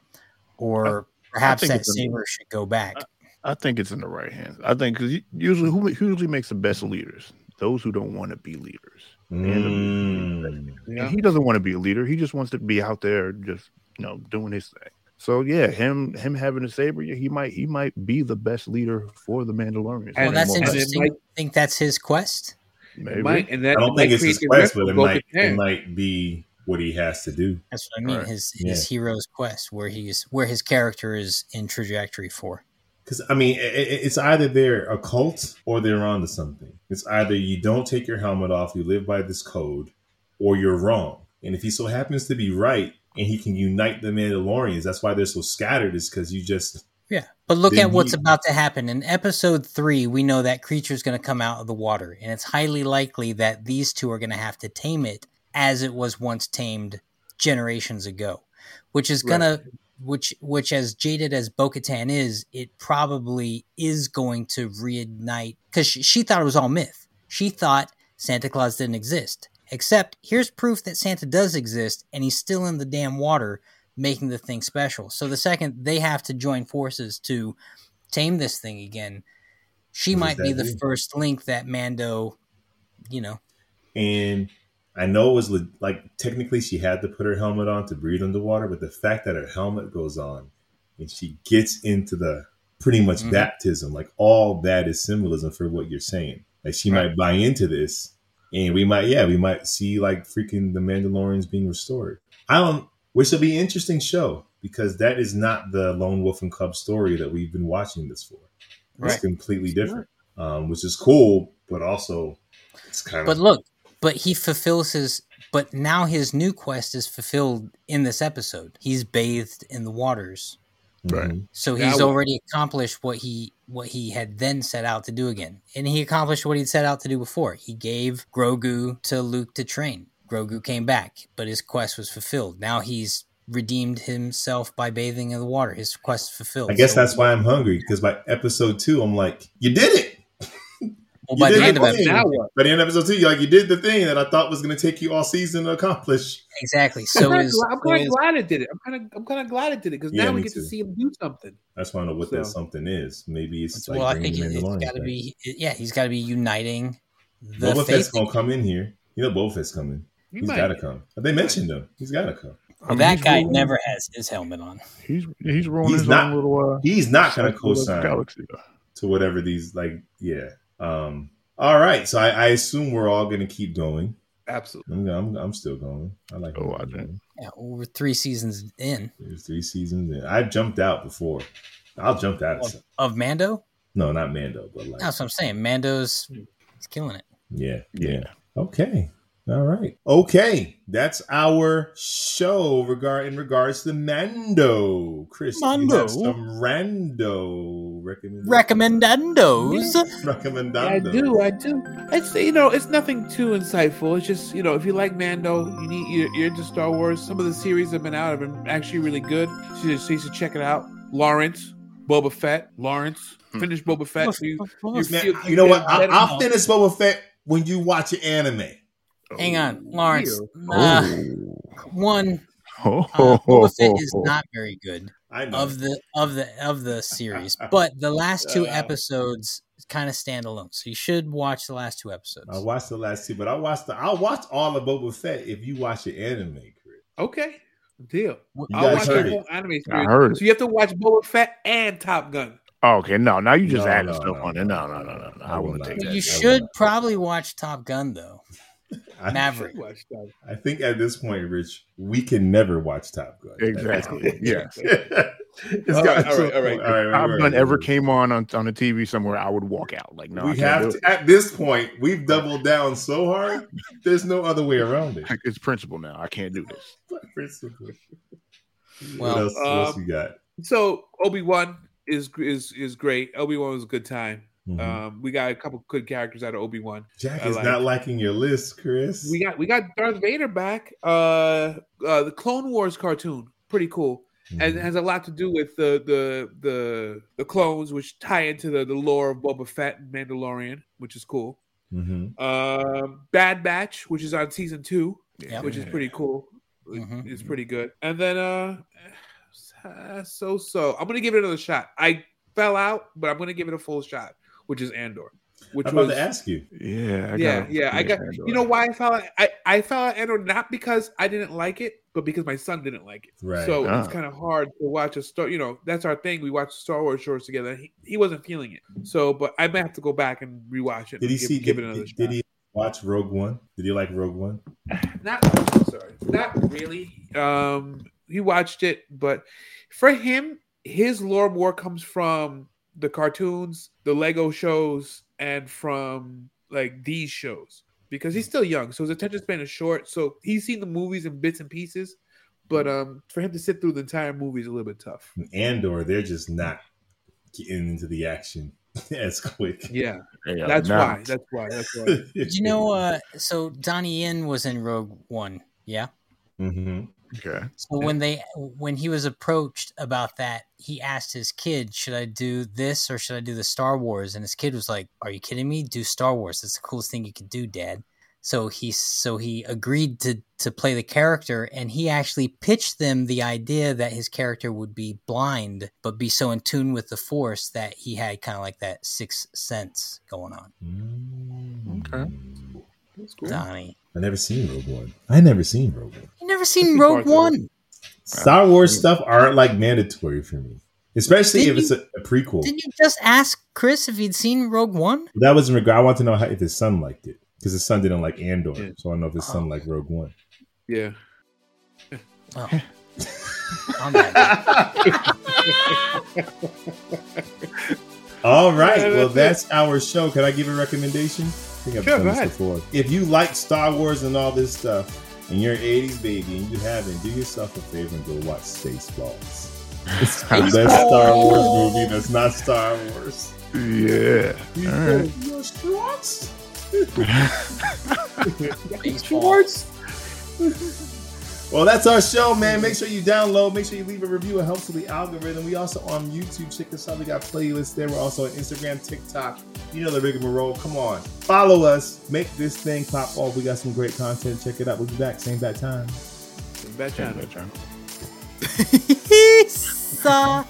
or perhaps think that it's in- saber should go back. I think it's in the right hands. I think because usually who usually makes the best leaders? Those who don't want to be leaders. Mm. Yeah. And he doesn't want to be a leader. He just wants to be out there, just you know, doing his thing. So yeah, him him having a saber, yeah, he might he might be the best leader for the Mandalorians. And Well, that's and interesting. might- I think that's his quest. Maybe. Might, and that I don't think it's his quest, but it might it might be what he has to do. That's what I mean. Right. His his hero's quest, where he's where his character is in trajectory for. Because I mean, i- i it's either they're a cult or they're onto something. It's either you don't take your helmet off, you live by this code, or you're wrong. And if he so happens to be right, and he can unite the Mandalorians, that's why they're so scattered. Is because you just Yeah, but look at what's he- about to happen in episode three. We know that creature's going to come out of the water, and it's highly likely that these two are going to have to tame it as it was once tamed generations ago, which is gonna, which which as jaded as Bo-Katan is, it probably is going to reignite because she, she thought it was all myth. She thought Santa Claus didn't exist. Except here's proof that Santa does exist, and he's still in the damn water making the thing special. So the second they have to join forces to tame this thing again, she What might be the do? first link that Mando, you know, and I know it was le- like technically she had to put her helmet on to breathe underwater, but the fact that her helmet goes on and she gets into the pretty much Mhm. baptism, like all that is symbolism for what you're saying. Like she Right. might buy into this, and we might, yeah, we might see like freaking the Mandalorians being restored. I don't, which will be an interesting show because that is not the lone wolf and cub story that we've been watching this for. It's completely different. um, which is cool, but also it's kind of. But look, but he fulfills his. But now his new quest is fulfilled in this episode. He's bathed in the waters, Right. Mhm. so he's was- already accomplished what he what he had then set out to do again, and he accomplished what he'd set out to do before. He gave Grogu to Luke to train. Grogu came back, but his quest was fulfilled. Now he's redeemed himself by bathing in the water. His quest fulfilled. I guess So- that's why I'm hungry because by episode two, I'm like, you did it. Well, by the end of the it, thing. Now what? By the end of episode two, you're like, you did the thing that I thought was going to take you all season to accomplish. exactly. So I'm kind of glad, is- glad it did it. I'm kind of I'm kind of glad it did it because Yeah, now we get too. to see him do something. That's why I just want to know what that something is. Maybe it's like well, I bringing think it, it's Mandalorian got to be. Yeah, he's got to be uniting the Boba Fett's gonna come in here. You know, Boba Fett's coming. He He's might. got to come. They mentioned him. He's got to come. I mean, that guy ruling- never has his helmet on. He's he's rolling He's his not- own little. Uh, He's not going to cycle of the co-sign galaxy. to whatever these like. Yeah. Um. All right. So I, I assume we're all going to keep going. Absolutely. I'm, I'm, I'm still going. I like. Oh, it. I think. Yeah, well, we're three seasons in There's three seasons. In. I've jumped out before. I'll jump out. Of of, Mando. no, not Mando, but like. That's what I'm saying. Mando's he's killing it. Yeah. Yeah. Yeah. Okay. All right. Okay. That's our show regard in regards to Mando. Chris, do you Mando. have some rando recommendations. Recommendandos. Yeah, I do, I do. It's you know, it's nothing too insightful. It's just you know, if you like Mando, you need you're, you're into Star Wars. Some of the series that have been out have been actually really good. So you, so you should check it out. Lawrence, Boba Fett, Lawrence. Hmm. Finish Boba Fett. So you, you, Man, feel- you know what? I. I'll finish Boba Fett when you watch an anime. Hang on, Lawrence. Ew. Uh, Oh. one, Oh, uh, Boba Fett is not very good I know. Of the of the of the series, but the last two Uh. episodes kind of stand alone. So you should watch the last two episodes. I watched the last two, but I watched the. I'll watch all of Boba Fett if you watch the anime, Chris. Okay, deal. You I'll guys watch heard the whole anime series. I heard it. So you have to watch Boba Fett and Top Gun. Oh, okay, no, now you just No, added no, stuff no, on it. no, No, no, no, no, no. I I will wouldn't take that. you should probably watch Top Gun though. I, Maverick. Watch that. I think at this point, Rich, we can never watch Top Gun. Exactly, yes. it's All got right, all right, all right. all right. Top we're Gun right. ever came on, on on the TV somewhere, I would walk out. Like, no, we can't have to, at this point, we've doubled down so hard. There's no other way around it. it. It's principle now. I can't do this. Principle. Well, what else, what else um, you got? So Obi Wan is is is great. Obi Wan was a good time. Mhm. Um, we got a couple good characters out of Obi Wan. Jack I is like- not liking your list, Chris. We got we got Darth Vader back. Uh, uh the Clone Wars cartoon, pretty cool, and it Mhm. has a lot to do with the the the the clones, which tie into the the lore of Boba Fett and Mandalorian, which is cool. Mhm. Um, Bad Batch, which is on season two, Yep. which is pretty cool. Mhm. It's pretty good. And then uh, uh so so I'm gonna give it another shot. I fell out, but I'm gonna give it a full shot, which is Andor. Which I'm about was to ask you. Yeah, I yeah, gotta yeah. I got Andor. you know why I fell out? I, I fell out Andor not because I didn't like it, but because my son didn't like it. Right. So Ah. it's kind of hard to watch a Star. You know, that's our thing. We watch Star Wars shorts together. He, he wasn't feeling it. So, but I might have to go back and rewatch it. Did he give, see? Give Did, it another did, shot. did he watch Rogue One? Did he like Rogue One? not sorry not really um he watched it but for him his lore more comes from the cartoons the lego shows and from like these shows because he's still young so his attention span is short so he's seen the movies in bits and pieces but um for him to sit through the entire movie is a little bit tough And or they're just not getting into the action as quick. yeah Yeah, that's now- why that's why that's why Did you know? Uh, so Donnie Yen was in Rogue One. Yeah. hmm Okay. So when they when he was approached about that, he asked his kid, "Should I do this or should I do the Star Wars?" And his kid was like, "Are you kidding me? Do Star Wars. That's the coolest thing you could do, Dad." So he so he agreed to to play the character, and he actually pitched them the idea that his character would be blind, but be so in tune with the Force that he had kind of like that sixth sense going on. Mm. Okay. that's cool Donnie, I never seen Rogue One. I never seen Rogue One. you never seen seen Rogue parts of it. One? Star Wars stuff aren't like mandatory for me, especially Didn't if it's a, a prequel. Didn't you just ask Chris if he'd seen Rogue One? That was in regard. I want to know how, if his son liked it because his son didn't like Andor, Yeah. so I don't know if his son Oh. liked Rogue One. yeah Oh. On that. All right. Yeah, well, that's that's our show. Can I give a recommendation? I think I've Sure, done go this ahead. before. If you like Star Wars and all this stuff, and you're an 80s baby and you haven't, do yourself a favor and go watch Spaceballs. It's the best Star Wars movie that's not Star Wars. Yeah. All right. Your Schwartz? Baseball. Well, that's our show, man. Make sure you download. Make sure you leave a review. It helps with the algorithm. We also on YouTube. Check us out. We got playlists there. We're also on Instagram, TikTok. You know the rigmarole. Come on, follow us. Make this thing pop off. We got some great content. Check it out. We'll be back same bad time. Bad channel. Bad channel. Sa-